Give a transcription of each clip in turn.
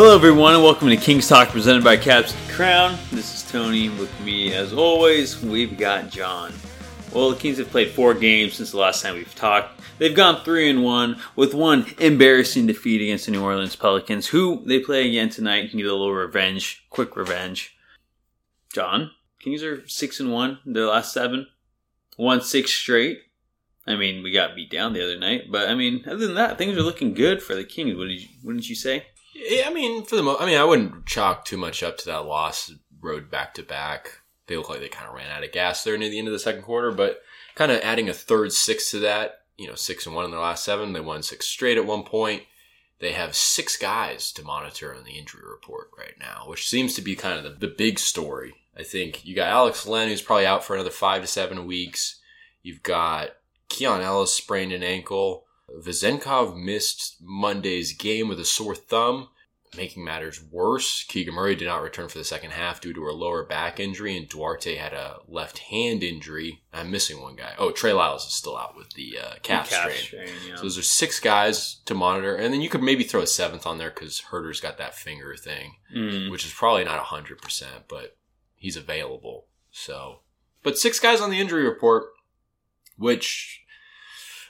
Hello, everyone, and welcome to King's Talk presented by Cap City Crown. This is Tony. With me, as always, we've got John. Well, the Kings have played four games since the last time we've talked. They've gone three and one with one embarrassing defeat against the New Orleans Pelicans, who they play again tonight. Can get a little revenge, quick revenge. John, Kings are six and one in their last seven, won six straight. I mean, we got beat down the other night, but I mean, other than that, things are looking good for the Kings. What did you, wouldn't you say? Yeah, I mean, for the most, I mean, I wouldn't chalk too much up to that loss. Road back to back. They look like they kind of ran out of gas there near the end of the second quarter, but kind of adding a third six to that. You know, six and one in their last seven. They won six straight at one point. They have six guys to monitor on the injury report right now, which seems to be kind of the, the big story. I think you got Alex Len, who's probably out for another five to seven weeks. You've got Keon Ellis sprained an ankle. Vezenkov missed Monday's game with a sore thumb. Making matters worse, Keegan Murray did not return for the second half due to a lower back injury, and Duarte had a left hand injury. I'm missing one guy. Oh, Trey Lyles is still out with the uh, calf, Calf strain. strain, yeah. So those are six guys to monitor, and then you could maybe throw a seventh on there because Huerter's got that finger thing, Mm. which is probably not hundred percent, but he's available. So, but six guys on the injury report, which,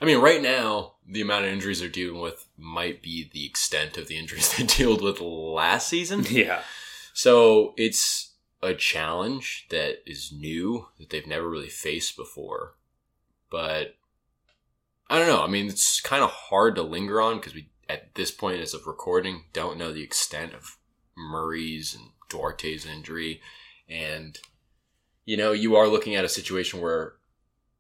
I mean, right now the amount of injuries they're dealing with might be the extent of the injuries they dealt with last season. Yeah. So it's a challenge that is new that they've never really faced before. But I don't know. I mean, it's kind of hard to linger on because we, at this point, as of recording, don't know the extent of Murray's and Duarte's injury. And, you know, you are looking at a situation where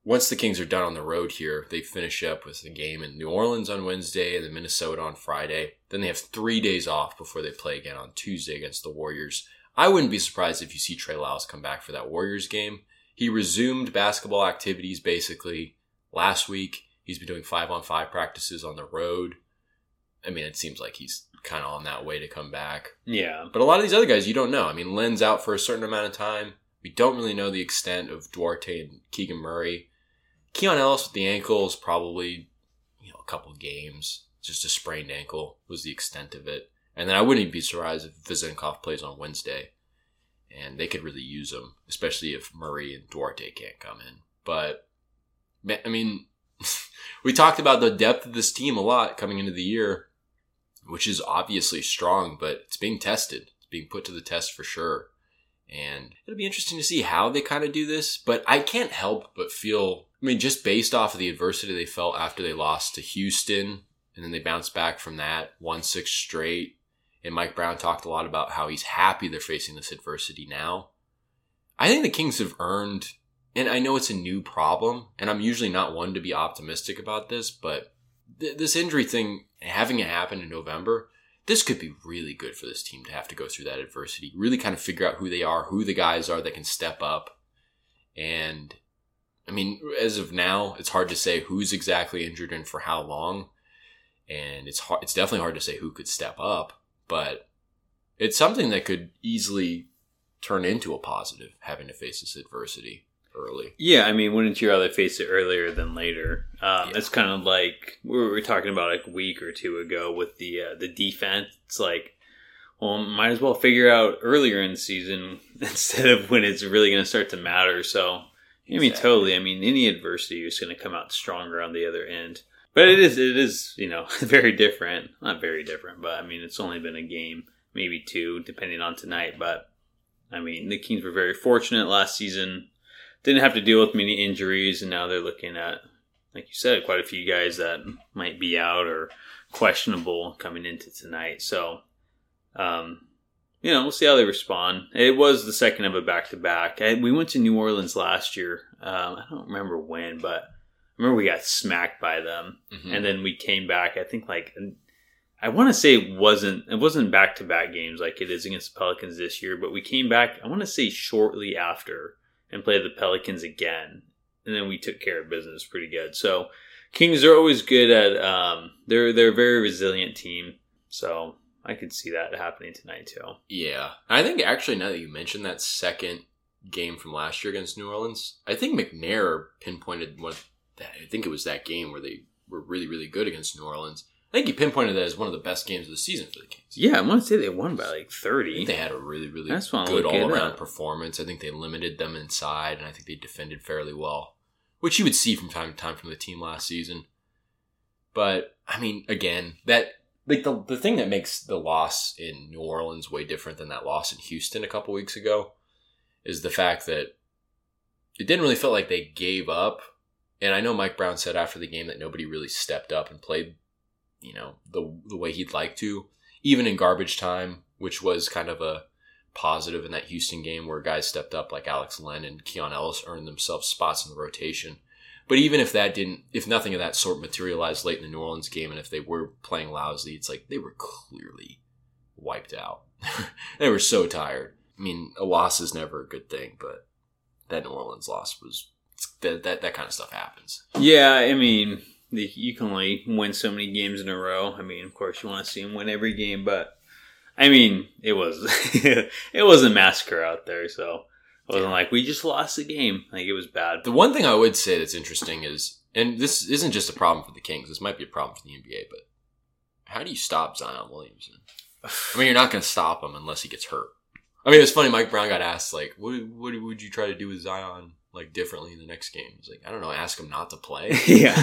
once the Kings are done on the road here, they finish up with the game in New Orleans on Wednesday and then Minnesota on Friday. Then they have three days off before they play again on Tuesday against the Warriors. I wouldn't be surprised if you see Trey Lyles come back for that Warriors game. He resumed basketball activities basically last week. He's been doing five on five practices on the road. I mean, it seems like he's kind of on that way to come back. Yeah. But a lot of these other guys, you don't know. I mean, Len's out for a certain amount of time. We don't really know the extent of Duarte and Keegan Murray. Keon Ellis with the ankle is probably, you know, a couple games. Just a sprained ankle was the extent of it. And then I wouldn't even be surprised if Vezenkov plays on Wednesday. And they could really use him, especially if Murray and Duarte can't come in. But, I mean, we talked about the depth of this team a lot coming into the year, which is obviously strong, but it's being tested. It's being put to the test for sure. And it'll be interesting to see how they kind of do this, but I can't help but feel, I mean, just based off of the adversity they felt after they lost to Houston, and then they bounced back from that, won six straight. And Mike Brown talked a lot about how he's happy they're facing this adversity now. I think the Kings have earned, and I know it's a new problem, and I'm usually not one to be optimistic about this, but th- this injury thing, having it happen in November, this could be really good for this team to have to go through that adversity. Really kind of figure out who they are, who the guys are that can step up. And I mean, as of now, it's hard to say who's exactly injured and for how long. And it's hard, it's definitely hard to say who could step up, but it's something that could easily turn into a positive having to face this adversity early. Yeah, I mean, wouldn't you rather face it earlier than later? Um, Yeah. It's kind of like we were talking about like a week or two ago with the uh, the defense. It's like, well, might as well figure out earlier in the season instead of when it's really going to start to matter. So, I mean, Exactly. totally. I mean, any adversity is going to come out stronger on the other end. But it is, it is, you know, very different. Not very different, but I mean, it's only been a game, maybe two, depending on tonight. But I mean, the Kings were very fortunate last season didn't have to deal with many injuries, and now they're looking at, like you said, quite a few guys that might be out or questionable coming into tonight. So, um, you know, we'll see how they respond. It was the second of a back to back. We went to New Orleans last year. Um, I don't remember when, but I remember we got smacked by them, Mhm. and then we came back. I think like. I want to say it wasn't it wasn't back to back games like it is against the Pelicans this year, but we came back. I want to say shortly after and played the Pelicans again, and then we took care of business pretty good. So Kings are always good at um, they're they're a very resilient team. So I could see that happening tonight too. Yeah. I think actually now that you mentioned that second game from last year against New Orleans, I think McNair pinpointed what I think it was that game where they were really, really good against New Orleans. I think he pinpointed that as one of the best games of the season for the Kings. Yeah, I want to say they won by like I thirty. think they had a really, really That's good all around performance. I think they limited them inside, and I think they defended fairly well, which you would see from time to time from the team last season. But I mean, again, that like the the thing that makes the loss in New Orleans way different than that loss in Houston a couple weeks ago is the fact that it didn't really feel like they gave up. And I know Mike Brown said after the game that nobody really stepped up and played, you know, the the way he'd like to, even in garbage time, which was kind of a positive in that Houston game where guys stepped up like Alex Len and Keon Ellis earned themselves spots in the rotation. But even if that didn't, if nothing of that sort materialized late in the New Orleans game, and if they were playing lousy, it's like they were clearly wiped out. they were so tired. I mean, a loss is never a good thing, but that New Orleans loss was that that, that kind of stuff happens. Yeah, I mean, you can only win so many games in a row. I mean, of course, you want to see them win every game, but I mean, it was it was a massacre out there. So it wasn't like we just lost the game. Like it was bad. The one thing I would say that's interesting is, and this isn't just a problem for the Kings. This might be a problem for the NBA, but how do you stop Zion Williamson? I mean, you're not going to stop him unless he gets hurt. I mean, it's funny. Mike Brown got asked like, "What what would you try to do with Zion like differently in the next game?" He's like, "I don't know. Ask him not to play." yeah,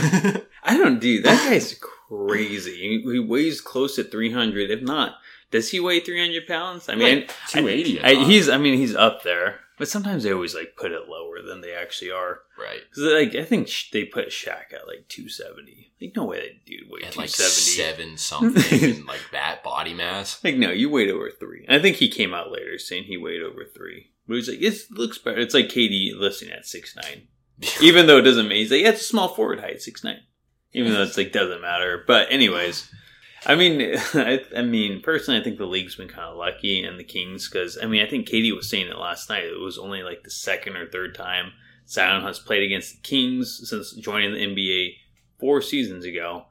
I don't do that. Guy's crazy. He, weighs close to three hundred. If not, does he weigh three hundred pounds? I mean, two eighty. I, he's. I mean, he's up there. But sometimes they always like put it lower than they actually are. right. Because like I think Sh- they put Shaq at like 270. Like no way that dude weighed At like 270. seven something and like that body mass. like no, you weighed over three. And I think he came out later saying he weighed over three. But he's like, it looks better. It's like KD listing at six nine. Even though it doesn't mean he's like, yeah, it's a small forward height, six nine. Even though it's like doesn't matter. But anyways, I mean, I, I mean, personally, I think the league's been kind of lucky and the Kings because I mean, I think Kayte was saying it last night. It was only like the second or third time Zion has played against the Kings since joining the NBA four seasons ago.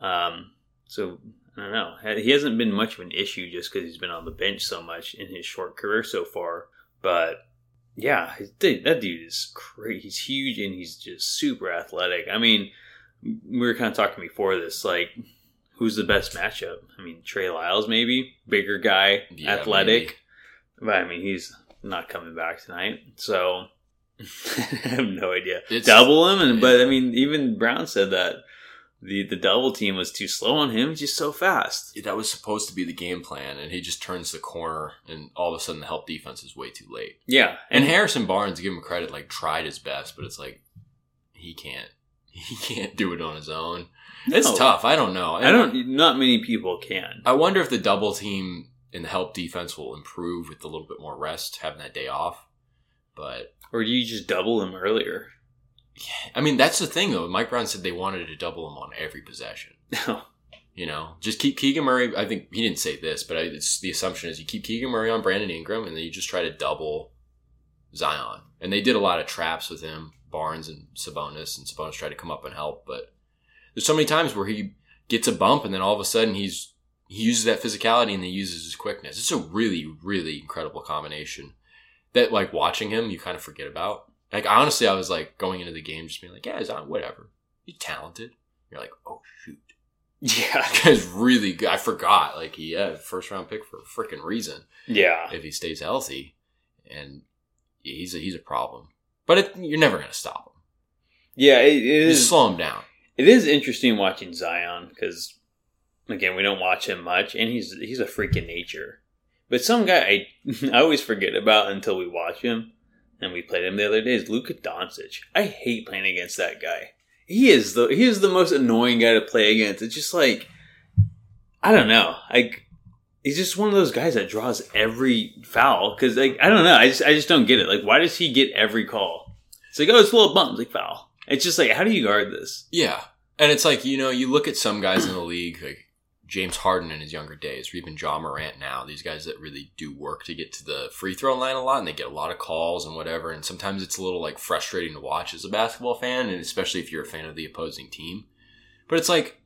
Um, so I don't know. He hasn't been much of an issue just because he's been on the bench so much in his short career so far. But yeah, dude, that dude is crazy. He's huge and he's just super athletic. I mean, we were kind of talking before this, like, who's the best matchup? I mean, Trey Lyles, maybe bigger guy, Yeah, athletic, but I mean, he's not coming back tonight, so I have no idea. It's- double him, and but I mean, even Brown said that the the double team was too slow on him. He's just so fast. that was supposed to be the game plan, and he just turns the corner, and all of a sudden the help defense is way too late. Yeah, And Harrison Barnes, give him credit, like tried his best, but it's like he can't, he can't do it on his own. It's No. tough. I don't know. I don't. Not many people can. I wonder if the double team and the help defense will improve with a little bit more rest, having that day off. But Or do you just double them earlier? I mean, that's the thing though. Mike Brown said they wanted to double him on every possession. No. You know, just keep Keegan Murray. I think he didn't say this, but I, it's the assumption is you keep Keegan Murray on Brandon Ingram, and then you just try to double Zion. And they did a lot of traps with him, Barnes and Sabonis, and Sabonis tried to come up and help. But there's so many times where he gets a bump, and then all of a sudden he's he uses that physicality and then uses his quickness. It's a really, really incredible combination that, like, watching him, you kind of forget about. Like, honestly, I was like going into the game just being like, yeah, Zion, whatever. He's talented. You're like, oh shoot. Yeah. Guy's really good. I forgot. Like he yeah, first round pick for a freaking reason Yeah. if he stays healthy, and he's a, he's a problem. But it, you're never gonna stop him. Yeah. It, it You is. just slow him down. It is interesting watching Zion because, again, we don't watch him much, and he's he's a freak in nature. But some guy I, I always forget about until we watch him, and we played him the other day is Luka Doncic. I hate playing against that guy. He is the he is the most annoying guy to play against. It's just like I don't know. Like he's just one of those guys that draws every foul because like I don't know. I just I just don't get it. Like why does he get every call? It's like oh it's a little bump, it's like foul. It's just like how do you guard this? Yeah, and it's like you know you look at some guys in the league like James Harden in his younger days, or even Ja Morant now. These guys that really do work to get to the free throw line a lot, and they get a lot of calls and whatever. And sometimes it's a little like frustrating to watch as a basketball fan, and especially if you're a fan of the opposing team. But it's like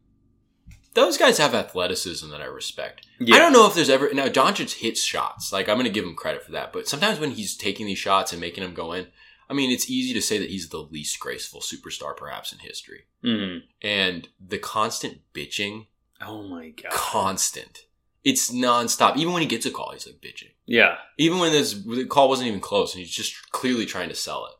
those guys have athleticism that I respect. I don't know if there's ever now Doncic hits shots. Like I'm going to give him credit for that, but sometimes when he's taking these shots and making them go in, I mean, it's easy to say that he's the least graceful superstar perhaps in history. Mhm. And the constant bitching Oh my god. Constant. It's nonstop. Even when he gets a call, he's like bitching. Yeah. Even when this the call wasn't even close, and he's just clearly trying to sell it.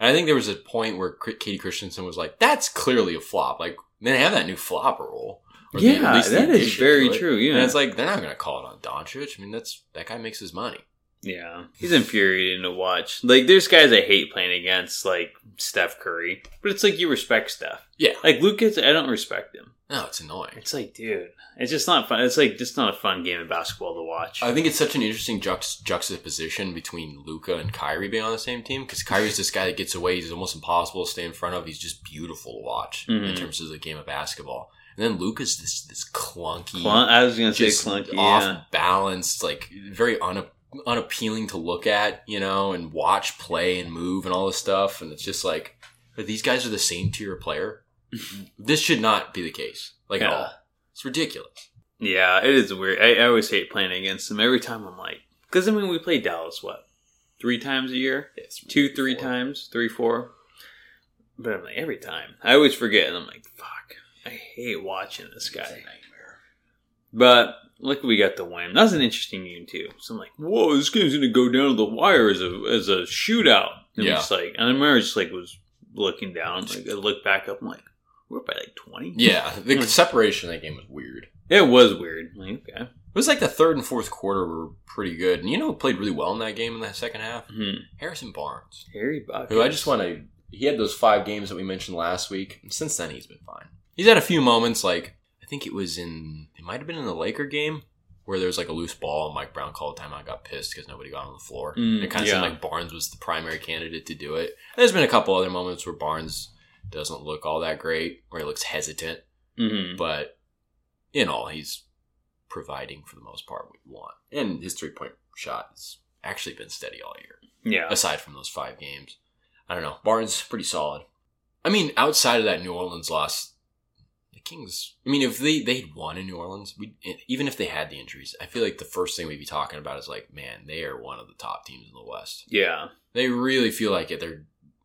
And I think there was a point where Kayte Christensen was like, "That's clearly a flop." Like they have that new flopper rule. Yeah, the that is very true. Yeah. And it's like they're not going to call it on Doncic. I mean, that's that guy makes his money. Yeah, he's infuriating to watch. Like, there's guys I hate playing against, like Steph Curry, but it's like you respect Steph. Yeah. Like Lucas, I don't respect him. No, it's annoying. It's like, dude, it's just not fun. It's like just not a fun game of basketball to watch. I think it's such an interesting juxt- juxtaposition between Luka and Kyrie being on the same team because Kyrie's this guy that gets away. He's almost impossible to stay in front of. He's just beautiful to watch in Mhm. terms of the game of basketball. And then Luka's this this clunky, Clun- I was gonna say clunky. off Yeah. balance, like very un- unappealing to look at, you know, and watch play and move and all this stuff. And it's just like, but these guys are the same tier of player. this should not be the case, like at all. It's ridiculous. Yeah, it is weird. I, I always hate playing against them. Every time I'm like, because I mean, we play Dallas what three times a year, It's two, three times, three, four. But I'm like every time I always forget, and I'm like, fuck, I hate watching this It's a guy. nightmare. But look, we got the win. That was an interesting game too. So I'm like, whoa, this game's gonna go down to the wire as a as a shootout. And Yeah. just like, and I remember just like was looking down, like I looked back up, I'm like, we're up by like twenty. Yeah, the separation of that game was weird. it was weird. Like, okay, It was like the third and fourth quarter were pretty good. And you know who played really well in that game in the second half? hmm. Harrison Barnes. Harry Bucket. Who I just want to. He had those five games that we mentioned last week. And since then, he's been fine. He's had a few moments, like, I think it was in. It might have been in the Laker game. Where there was like a loose ball and Mike Brown called a timeout, I got pissed because nobody got on the floor. Mm, it kind of yeah. seemed like Barnes was the primary candidate to do it. There's been a couple other moments where Barnes doesn't look all that great, where he looks hesitant. hmm but in all, he's providing for the most part what we want. And his three point shot has actually been steady all year, Yeah. aside from those five games. I don't know. Barnes pretty solid. I mean, outside of that New Orleans loss, Kings. I mean, if they they'd won in New Orleans, we even if they had the injuries, I feel like the first thing we'd be talking about is like, man, they are one of the top teams in the West. Yeah. They really feel like it. They're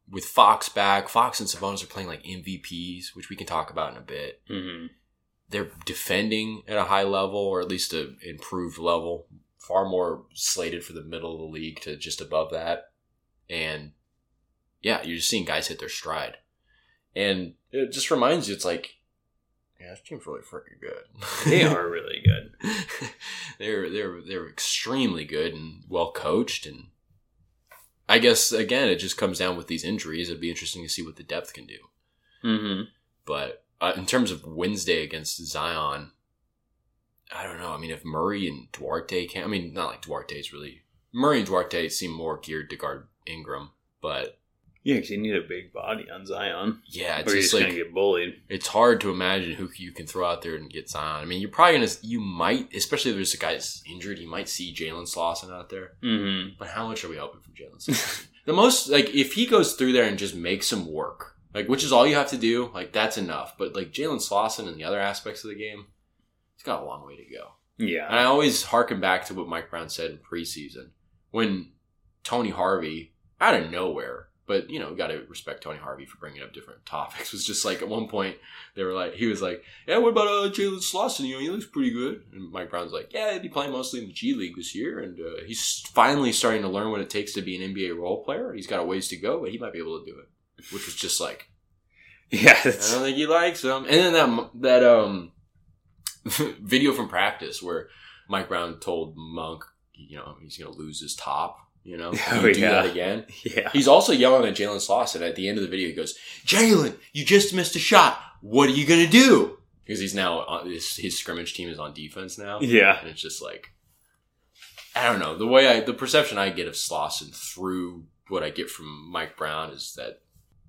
with Fox back. Fox and Sabonis are playing like MVPs, which we can talk about in a bit hmm they're defending at a high level or at least a improved level far more slated for the middle of the league to just above that and yeah you're just seeing guys hit their stride and it just reminds you it's like yeah this team's really freaking good They are really good. they're they're they're extremely good and well coached and I guess again it just comes down with these injuries it'd be interesting to see what the depth can do hmm but uh, in terms of Wednesday against Zion, I don't know. I mean, if Murray and Duarte can, I mean, not like Duarte's really Murray and Duarte seem more geared to guard Ingram, but Yeah, because you need a big body on Zion, yeah, or it's you're just just like gonna get bullied. it's hard to imagine who you can throw out there and get Zion. I mean, you're probably gonna, you might, especially if there's a guy's injured, you might see Jalen Slawson out there. hmm But how much are we hoping from Jalen Slawson? the most, like, if he goes through there and just makes some work, like, which is all you have to do, like, that's enough. But, like, Jalen Slawson and the other aspects of the game, he's got a long way to go. Yeah, and I always harken back to what Mike Brown said in preseason when Tony Harvey, out of nowhere, but, you know, got to respect Tony Harvey for bringing up different topics, was just like, at one point, they were like, he was like, yeah, what about uh, Jalen Slawson? You know, he looks pretty good. And Mike Brown's like, yeah, he'd be playing mostly in the G League this year. And uh, he's finally starting to learn what it takes to be an NBA role player. He's got a ways to go, but he might be able to do it. Which was just like, Yeah. I don't think he likes him. And then that that um video from practice where Mike Brown told Monk, you know, he's going to lose his top. You know, Oh, You do yeah. that again. yeah. He's also yelling at Jalen Slawson at the end of the video. He goes, "Jalen, you just missed a shot. What are you going to do?" Because he's now on, his, his scrimmage team is on defense now, Yeah. and it's just like I don't know the way I the perception I get of Slawson through what I get from Mike Brown is that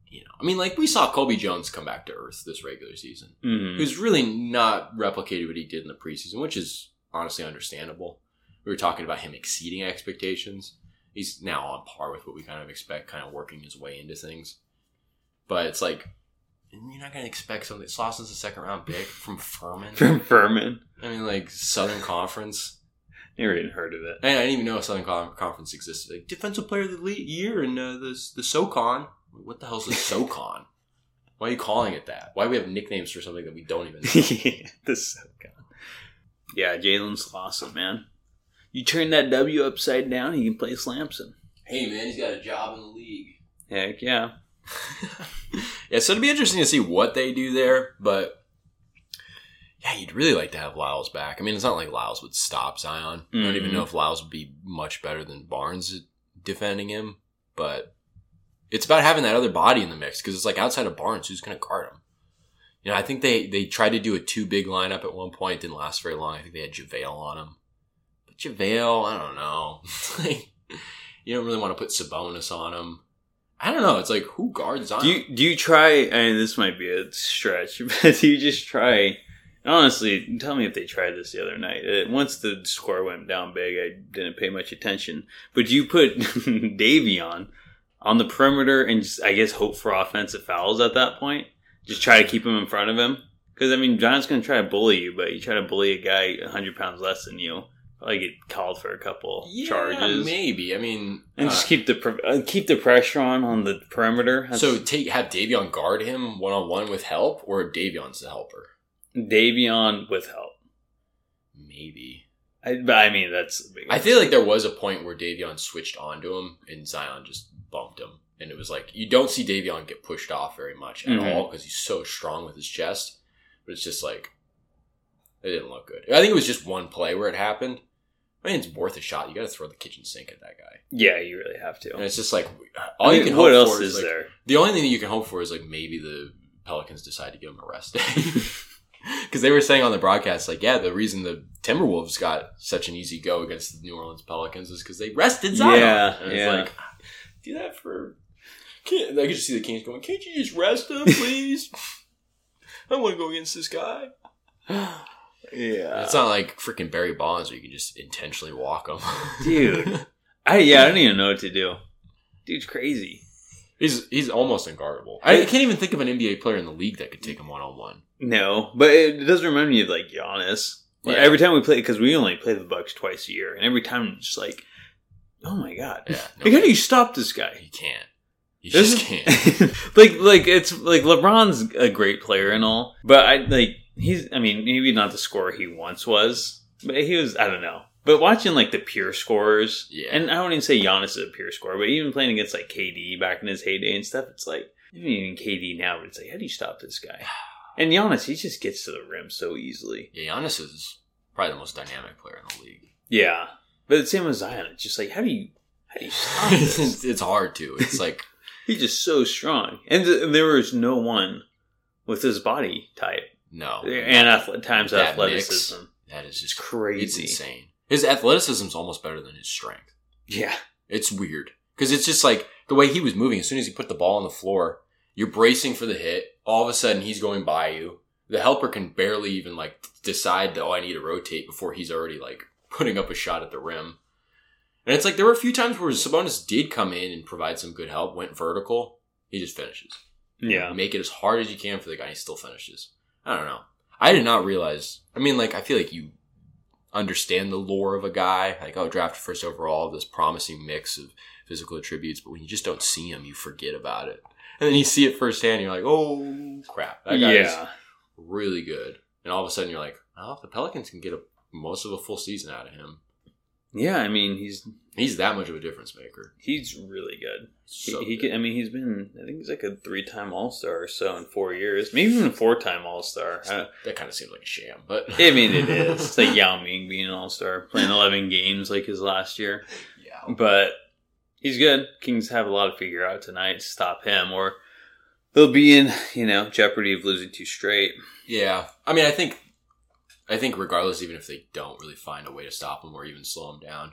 you know I mean like we saw Colby Jones come back to earth this regular season hmm who's really not replicated what he did in the preseason, which is honestly understandable. We were talking about him exceeding expectations. He's now on par with what we kind of expect, kind of working his way into things. But it's like you're not going to expect something. Slawson's a second round pick from Furman. From Furman. I mean, like Southern Conference. Never even heard of it. And I didn't even know Southern Conference existed. Like defensive player of the year in uh, the the SoCon. What the hell's a SoCon? Why are you calling it that? Why do we have nicknames for something that we don't even know? the SoCon. Yeah, Jalen's awesome, man. You turn that W upside down, he can play Slamson. hey man, he's got a job in the league. Heck yeah. yeah, so it'd be interesting to see what they do there, but yeah, you'd really like to have Lyles back. I mean, it's not like Lyles would stop Zion. I don't even Mhm. know if Lyles would be much better than Barnes defending him, but it's about having that other body in the mix because it's like outside of Barnes, who's going to guard him? You know, I think they they tried to do a two big lineup at one point, didn't last very long. I think they had JaVale on him, JaVale, I don't know. like, you don't really want to put Sabonis on him. I don't know. It's like who guards on? Do you do you try? I mean, this might be a stretch, but do you just try? Honestly, tell me if they tried this the other night. Uh, once the score went down big, I didn't pay much attention. But do you put Davion on the perimeter and just, I guess, hope for offensive fouls at that point? Just try to keep him in front of him? Because, I mean, John's going to try to bully you, but you try to bully a guy 100 pounds less than you. Probably it called for a couple yeah, charges. maybe. I mean, And uh, just keep the pre- uh, keep the pressure on on the perimeter. That's- so take have Davion guard him one on one with help, or Davion's the helper. Davion with help. Maybe. I, but I mean, that's. I feel like there was a point where Davion switched onto him and Zion just bumped him. And it was like, you don't see Davion get pushed off very much at Mhm. all because he's so strong with his chest. But it's just like, it didn't look good. I think it was just one play where it happened. I mean, it's worth a shot. You got to throw the kitchen sink at that guy. Yeah, you really have to. And it's just like, all I you mean, can what hope else for is like, there? The only thing that you can hope for is like maybe the Pelicans decide to give him a rest day. Because they were saying on the broadcast, like, yeah, the reason the Timberwolves got such an easy go against the New Orleans Pelicans is because they rested Zion. Yeah, and it's yeah. like, do that for. Can't, I could just see the Kings going, can't you just rest him, please? I want to go against this guy. yeah, it's not like freaking Barry Bonds where you can just intentionally walk him. Dude. I yeah, I don't even know what to do. Dude's crazy. he's he's almost unguardable. I can't even think of an NBA player in the league that could take him one on one. No, but it does remind me of like Giannis. Like, Yeah. Every time we play, because we only play the Bucks twice a year, and every time it's just like, oh my god, Yeah, like how do you stop this guy? You can't. You This just can't. like like it's like LeBron's a great player and all, but I like he's I mean maybe not the scorer he once was, but he was I don't know. But watching like the pure scorers, Yeah. and I don't even say Giannis is a pure scorer, but even playing against like KD back in his heyday and stuff, it's like even KD now, but it's like how do you stop this guy? And Giannis, he just gets to the rim so easily. Yeah, Giannis is probably the most dynamic player in the league. Yeah, but the same with Zion. It's just like how do you how do you stop this? it's, hard to. It's like He's just so strong, and th- there was no one with his body type no, and athle- times That athleticism. mix. that is just Crazy. It's insane. His athleticism is almost better than his strength. Yeah, It's weird because it's just like the way he was moving. As soon as he put the ball on the floor, you're bracing for the hit. All of a sudden, he's going by you. The helper can barely even like decide that oh, I need to rotate before he's already like putting up a shot at the rim. And it's like there were a few times where Sabonis did come in and provide some good help, went vertical. He just finishes. yeah. Make it as hard as you can for the guy. He still finishes. I don't know. I did not realize. I mean, like I feel like you understand the lore of a guy, like oh, drafted first overall, this promising mix of physical attributes, but when you just don't see him, you forget about it, and then you see it firsthand, you're like, oh crap, that guy is really good, and all of a sudden you're like, oh, if the Pelicans can get a, most of a full season out of him, yeah. I mean, he's he's that much of a difference maker. he's really good. So he, he good. can, I mean, he's been. I think he's like a three-time All Star or so in four years, maybe even a four-time All Star. That kind of seems like a sham, but I mean, it is. It's like Yao Ming being an All Star, playing eleven games like his last year. yeah, But he's good. Kings have a lot to figure out tonight to stop him, or they'll be in you know jeopardy of losing two straight. Yeah, I mean, I think, I think regardless, even if they don't really find a way to stop him or even slow him down,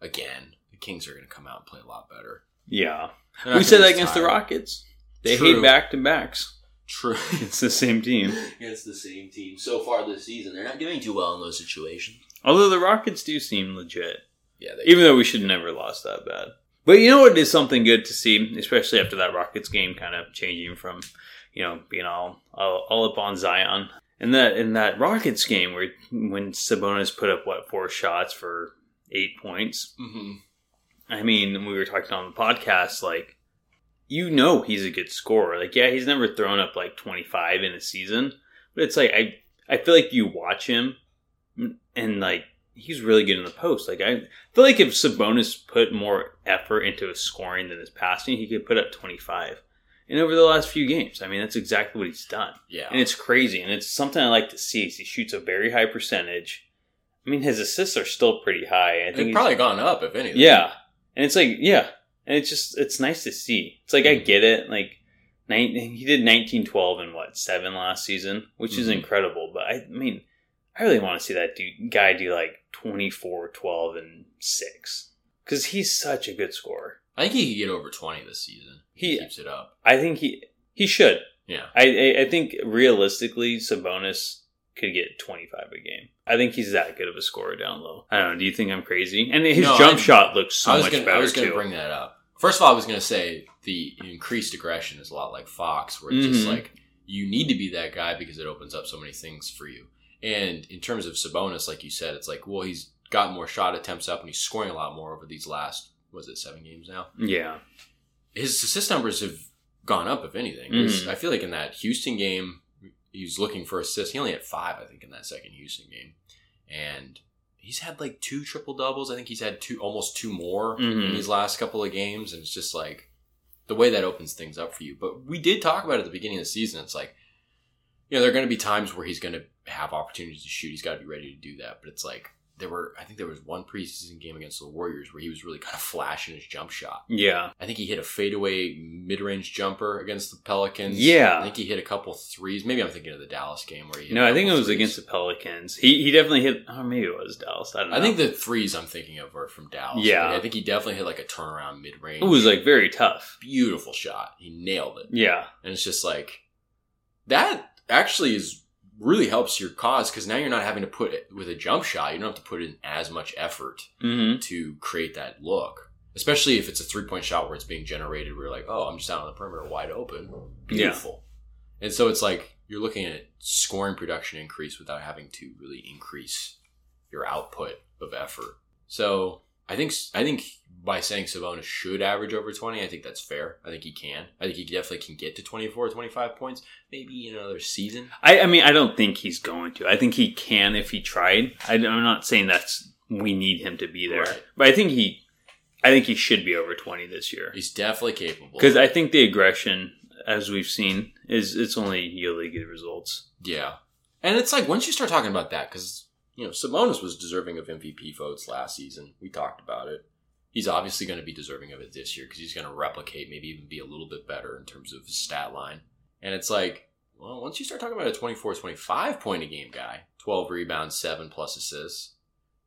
again, the Kings are going to come out and play a lot better. Yeah, we said that against the. Rockets. They True. hate back to backs. True. It's the same team. it's the same team so far this season, they're not doing too well in those situations. Although the Rockets do seem legit, Yeah, they, even though we should have never lost that bad. But you know what is something good to see, especially after that Rockets game, kind of changing from you know being all all, all up on Zion. In that in that Rockets game where when Sabonis put up what four shots for eight points, hmm I mean, we were talking on the podcast, like you know he's a good scorer. Like, yeah, he's never thrown up like 25 in a season, but it's like I I feel like you watch him and like he's really good in the post. Like I feel like if Sabonis put more effort into his scoring than his passing, he could put up 25. And over the last few games, I mean, that's exactly what he's done. Yeah. And it's crazy, and it's something I like to see. Is he shoots a very high percentage. I mean, his assists are still pretty high. I think They've he's- probably gone up, if anything. yeah, and it's like yeah, and it's just it's nice to see. It's like I get it. Like nine, he did nineteen twelve and what seven last season, which is Mhm. incredible. But I, I mean, I really want to see that dude, guy do like 24, 12, and six because he's such a good scorer. I think he could get over 20 this season. He- keeps it up. I think he he should. Yeah. I I, I think realistically, Sabonis could get twenty five a game. I think he's that good of a scorer down low. I don't know. Do you think I'm crazy? And his No, jump I- shot looks so much gonna, better I was going to bring that up. First of all, I was going to say the increased aggression is a lot like Fox, where it's just Mhm. like you need to be that guy because it opens up so many things for you. And in terms of Sabonis, like you said, it's like, well, he's got more shot attempts up and he's scoring a lot more over these last, was it seven games now? yeah, His assist numbers have gone up, if anything. Mhm. I feel like in that Houston game, he was looking for assists. He only had five, I think, in that second Houston game. And he's had like two triple doubles. I think he's had two, almost two more in Mhm. these last couple of games. And it's just like the way that opens things up for you. But we did talk about it at the beginning of the season. It's like, you know, there are going to be times where he's going to have opportunities to shoot. He's got to be ready to do that. But it's like, there were, I think there was one preseason game against the Warriors where he was really kind of flashing his jump shot. yeah, I think he hit a fadeaway mid range jumper against the Pelicans. Yeah. I think he hit a couple threes. Maybe I'm thinking of the Dallas game where he hit no, I think it was threes. against the Pelicans. He he definitely hit. Oh, maybe it was Dallas. I don't know. I think the threes I'm thinking of are from Dallas. Yeah. I think he definitely hit like a turnaround mid range. it was like very tough. beautiful shot. He nailed it. Yeah, And it's just like that actually is really helps your cause because now you're not having to put it with a jump shot. You don't have to put in as much effort mm-hmm. to create that look. Especially if it's a three point shot where it's being generated, where you're like, oh, I'm just out on the perimeter wide open. Beautiful. And so it's like you're looking at scoring production increase without having to really increase your output of effort. So I think I think by saying Sabonis should average over 20, I think that's fair. I think he can. I think he definitely can get to 24 25 points, maybe in another season. I, I mean, I don't think he's going to. I think he can if he tried. I, am not saying that's we need him to be there, Right. but I think he, I think he should be over twenty this year He's definitely capable. because I think the aggression, as we've seen, is it's only yielding good results. Yeah. And it's like once you start talking about that, because, you know, Sabonis was deserving of MVP votes last season. We talked about it. He's obviously going to be deserving of it this year because he's going to replicate, maybe even be a little bit better in terms of his stat line. And it's like, well, once you start talking about a 24, 25 point a game guy, 12 rebounds, 7 plus assists,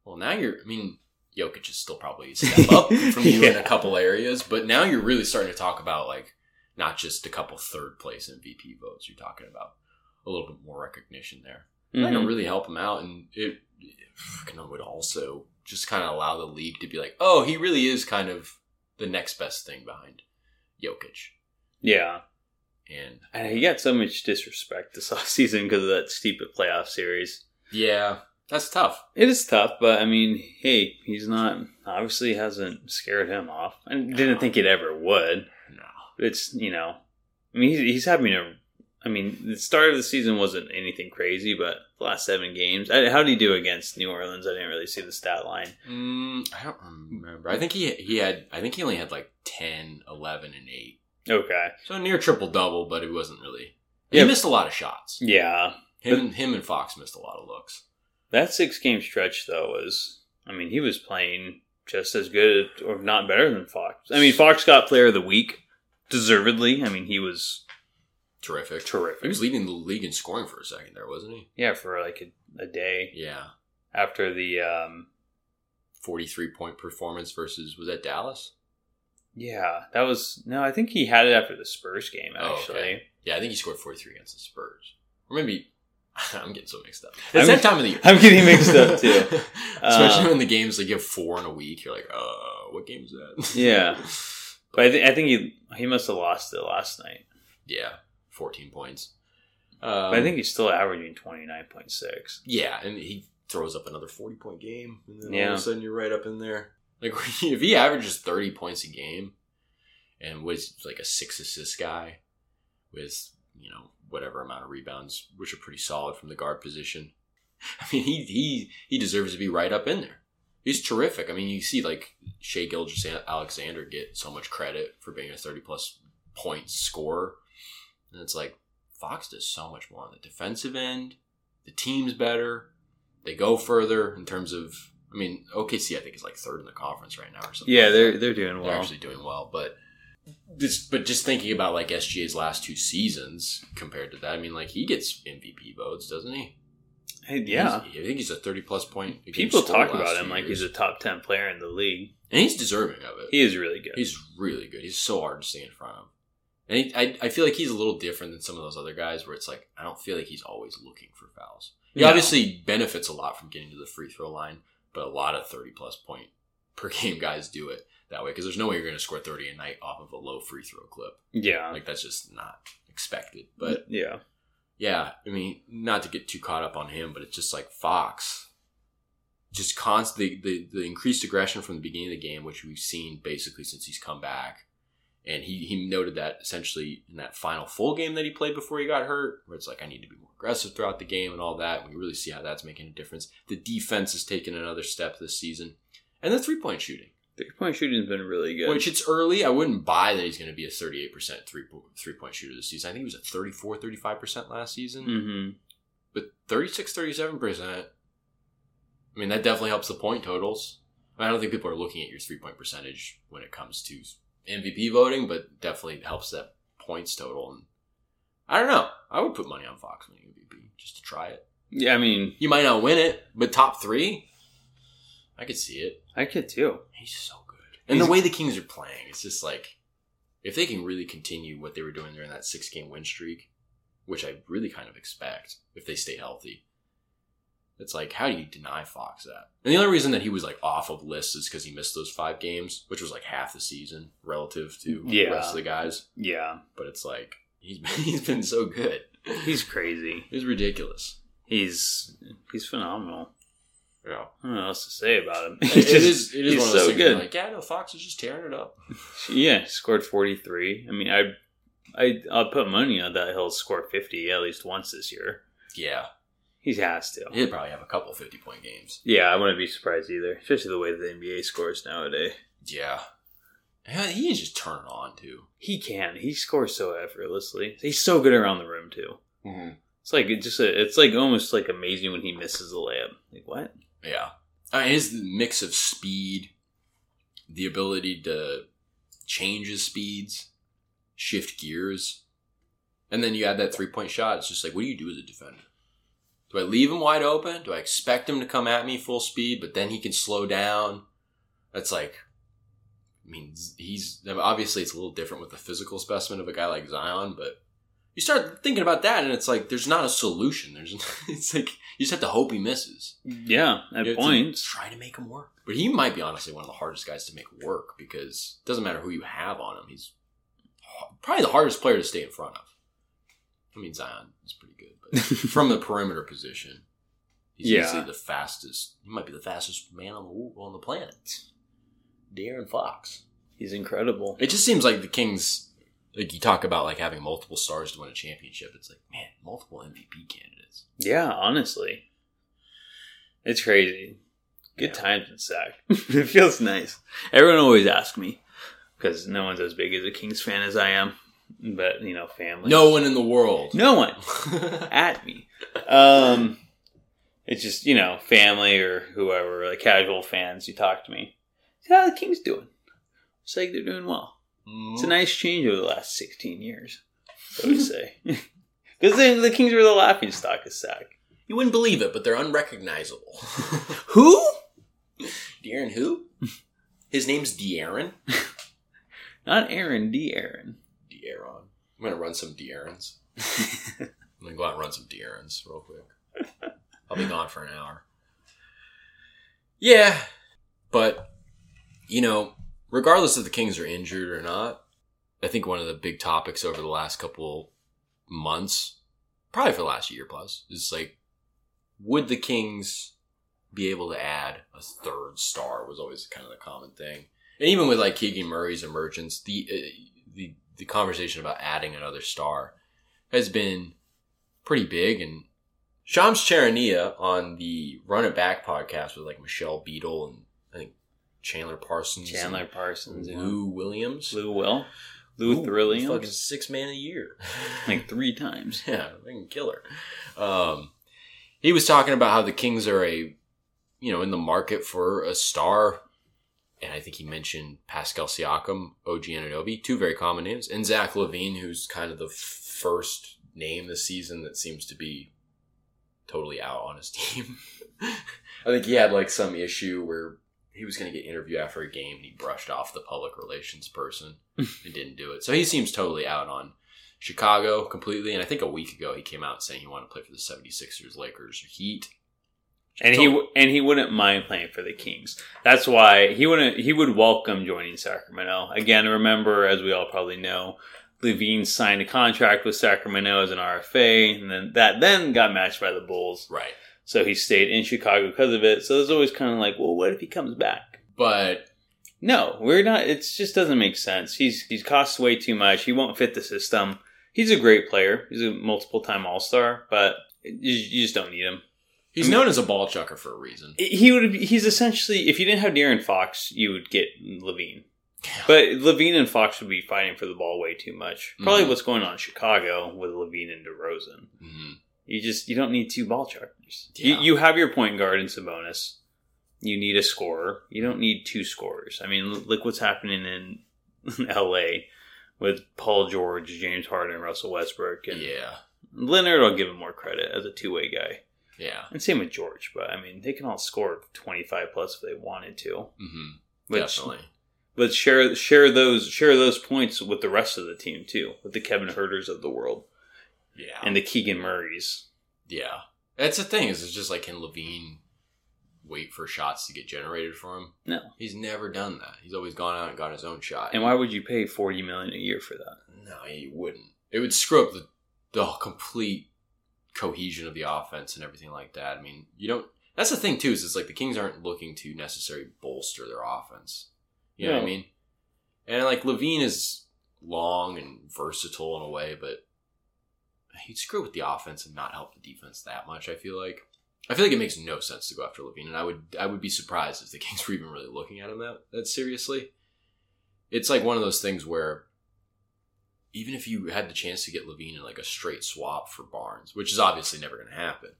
well, now you're, I mean, Jokic is still probably a step up from you in a couple areas, but now you're really starting to talk about like not just a couple third place MVP votes. You're talking about a little bit more recognition there. That Mhm. can really help him out, and it, it would also just kind of allow the league to be like, oh, he really is kind of the next best thing behind Jokic. Yeah, And and he got so much disrespect this offseason because of that stupid playoff series. yeah, that's tough. It is tough, but I mean, hey, he's not obviously hasn't scared him off. I didn't think it ever would. No. It's you know, I mean, he's, he's having a. I mean, the start of the season wasn't anything crazy, but the last seven games, I, how did he do against New Orleans? I didn't really see the stat line. Mm, I don't remember. I think he he had. I think he only had like 10, 11, and eight. Okay, So near triple double, but it wasn't really. He Yeah. missed a lot of shots. yeah, Him, him and Fox missed a lot of looks. that six game stretch though was. I mean, he was playing just as good, or not better than Fox. I mean, Fox got Player of the Week, deservedly. I mean, he was Terrific. terrific. He was leading the league in scoring for a second there, wasn't he? yeah, for like a, a day Yeah. after the. um 43 point performance versus, was that Dallas? Yeah, that was no. I think he had it after the Spurs game. Oh, Actually, okay. Yeah, I think he scored 43 against the Spurs. Or maybe, I'm getting so mixed up. I'm- It's that time of the year. I'm getting mixed up, too. Especially Uh, when the games, like, you have four in a week. You're like, uh, what game is that? Yeah. but I, th- I think he he must have lost it last night. yeah, 14 points. But Um, I think he's still averaging twenty nine point six. Yeah, and he throws up another 40 point game, and then all of a sudden you're right up in there. Like, if he averages 30 points a game, and was like a six assist guy with you know whatever amount of rebounds, which are pretty solid from the guard position. I mean, he he he deserves to be right up in there. He's terrific. I mean, you see like Shea Gilgis Alexander get so much credit for being a thirty plus point scorer, and it's like Fox does so much more on the defensive end. The team's better. They go further in terms of. I mean, OKC I think is like third in the conference right now or something. Yeah, like they're they're doing well. they're actually doing well, but this, but just thinking about like SGA's last two seasons compared to that, I mean, like he gets MVP votes, doesn't he? Hey, yeah, He's- I think he's a thirty plus point. people talk about him like years. he's a top ten player in the league. and he's deserving of it. He is really good. He's really good. He's so hard to stay in front of. And he, I, I feel like he's a little different than some of those other guys where it's like, I don't feel like he's always looking for fouls. He No. obviously benefits a lot from getting to the free throw line, but a lot of 30 plus point per game guys do it that way because there's no way you're going to score 30 a night off of a low free throw clip. yeah, Like, that's just not expected. But yeah, yeah, I mean, not to get too caught up on him, but it's just like Fox. Just constantly the, the increased aggression from the beginning of the game, which we've seen basically since he's come back. And he, he noted that essentially in that final full game that he played before he got hurt, where it's like, I need to be more aggressive throughout the game and all that. We really see how that's making a difference. The defense has taken another step this season. And the three point shooting, three point shooting's been really good. which it's early. I wouldn't buy that he's going to be a 38% three, three point shooter this season. I think he was at 34, 35% last season hmm but 36 37% i mean that definitely helps the point totals I, mean, I don't think people are looking at your three point percentage when it comes to mvp voting but definitely helps that points total. And i don't know. I would put money on fox winning mvp just to try it. Yeah, I mean, you might not win it but top three? I could see it. I could too. he's so good. And He's- the way the kings are playing it's just like if they can really continue what they were doing during that six game win streak which i really kind of expect if they stay healthy it's like how do you deny fox that and the only reason that he was like off of lists is because he missed those five games which was like half the season relative to Yeah. the rest of the guys Yeah, but it's like he's been, he's been so good he's crazy. He's ridiculous He's he's phenomenal. yeah I don't know what else to say about him. it just- is it is one of those so good. like yeah no fox is just tearing it up Yeah, he scored forty three. I mean, I I I'll put money on that he'll score fifty at least once this year. yeah He has to. he'd probably have a couple 50 point games Yeah, I wouldn't be surprised either, especially the way the NBA scores nowadays. Yeah. He can just turn it on too. He can. He scores so effortlessly. He's so good around the rim too. Mm-hmm. It's like it just a, it's like almost like amazing when he misses a layup. Like what? Yeah. I mean, his mix of speed, the ability to change his speeds, shift gears, and then you add that three point shot. It's just like, what do you do as a defender? Do I leave him wide open? Do I expect him to come at me full speed, but then he can slow down? That's like, I mean, he's obviously it's a little different with the physical specimen of a guy like Zion, but you start thinking about that, and it's like there's not a solution. There's it's like you just have to hope he misses. Yeah, at You points. try to make him work. But he might be honestly one of the hardest guys to make work because it doesn't matter who you have on him. He's probably the hardest player to stay in front of. I mean, Zion is pretty from the perimeter position, he's Yeah. easily the fastest. He might be the fastest man on the on the planet. De'Aaron Fox. He's incredible. It just seems like the Kings. Like you talk about like having multiple stars to win a championship. It's like man, multiple MVP candidates. Yeah, honestly, it's crazy. Good Yeah. times in Sac. it feels nice. Everyone always asks me because no one's as big as a Kings fan as I am, but you know, family. No one in the world. no one at me. Um, it's just you know, family or whoever, like casual fans. You talk to me. How the Kings doing? It's like they're doing well. It's a nice change over the last sixteen years. I would say. Because the, the Kings were the laughing stock of Sac. You wouldn't believe it, but they're unrecognizable. Who? De'Aaron who? His name's De'Aaron. Not Aaron, D. Aaron. De'Aaron. I'm gonna run some De'Aarons. I'm gonna go out and run some De'Aarons real quick. I'll be gone for an hour. Yeah, but you know, regardless if the Kings are injured or not, I think one of the big topics over the last couple months, probably for the last year plus, is like, would the Kings be able to add a third star? Was always kind of the common thing. And even with like Keegan Murray's emergence, the uh, the the conversation about adding another star has been pretty big. And Shams Charania on the Run It Back podcast with like Michelle Beadle and I think Chandler Parsons, Chandler Parsons, and yeah. Lou Williams, Lou Will, Lou Ooh, fucking six man a year, like three times. yeah, fucking killer. Um, he was talking about how the Kings are a, you know, in the market for a star, and I think he mentioned Pascal Siakam, OG Anunoby, two very common names, and Zach LaVine, who's kind of the first name this season that seems to be totally out on his team. I think he had like some issue where he was going to get interviewed after a game and he brushed off the public relations person and didn't do it. So he seems totally out on Chicago completely. And I think a week ago he came out saying he wanted to play for the 76ers, Lakers, or Heat. And he and he wouldn't mind playing for the Kings. That's why he wouldn't. He would welcome joining Sacramento. Again, remember, as we all probably know, LaVine signed a contract with Sacramento as an RFA, and then that then got matched by the Bulls. Right. So he stayed in Chicago because of it. So there's always kind of like, well, what if he comes back? But No, we're not. It just doesn't make sense. He's he's costs way too much. He won't fit the system. He's a great player. He's a multiple time All Star, but you, you just don't need him. He's known as a ball chucker for a reason. He would. He's essentially, if you didn't have De'Aaron Fox, you would get LaVine. But LaVine and Fox would be fighting for the ball way too much. Probably Mhm. what's going on in Chicago with LaVine and DeRozan. Mhm. You just you don't need two ball chuckers. Yeah. You, you have your point guard in Sabonis. You need a scorer. You don't need two scorers. I mean, look what's happening in L.A. with Paul George, James Harden, Russell Westbrook, and Yeah. Leonard. I'll give him more credit as a two way guy, Yeah. and same with George. But I mean, they can all score twenty five plus if they wanted to. hmm Which, Definitely. but share share those share those points with the rest of the team too, with the Kevin Huerters of the world Yeah. and the Keegan Murrays. Yeah. That's the thing is it's just like can LaVine wait for shots to get generated for him? No. He's never done that. He's always gone out and got his own shot. And why would you pay forty million a year for that? No, he wouldn't. It would screw up the the complete cohesion of the offense and everything like that. I mean, you don't that's the thing too, is it's like the Kings aren't looking to necessarily bolster their offense. You know what I mean? And like LaVine is long and versatile in a way, but he'd screw with the offense and not help the defense that much, I feel like. I feel like it makes no sense to go after LaVine, and I would I would be surprised if the Kings were even really looking at him that that seriously. It's like one of those things where even if you had the chance to get LaVine in like a straight swap for Barnes, which is obviously never going to happen,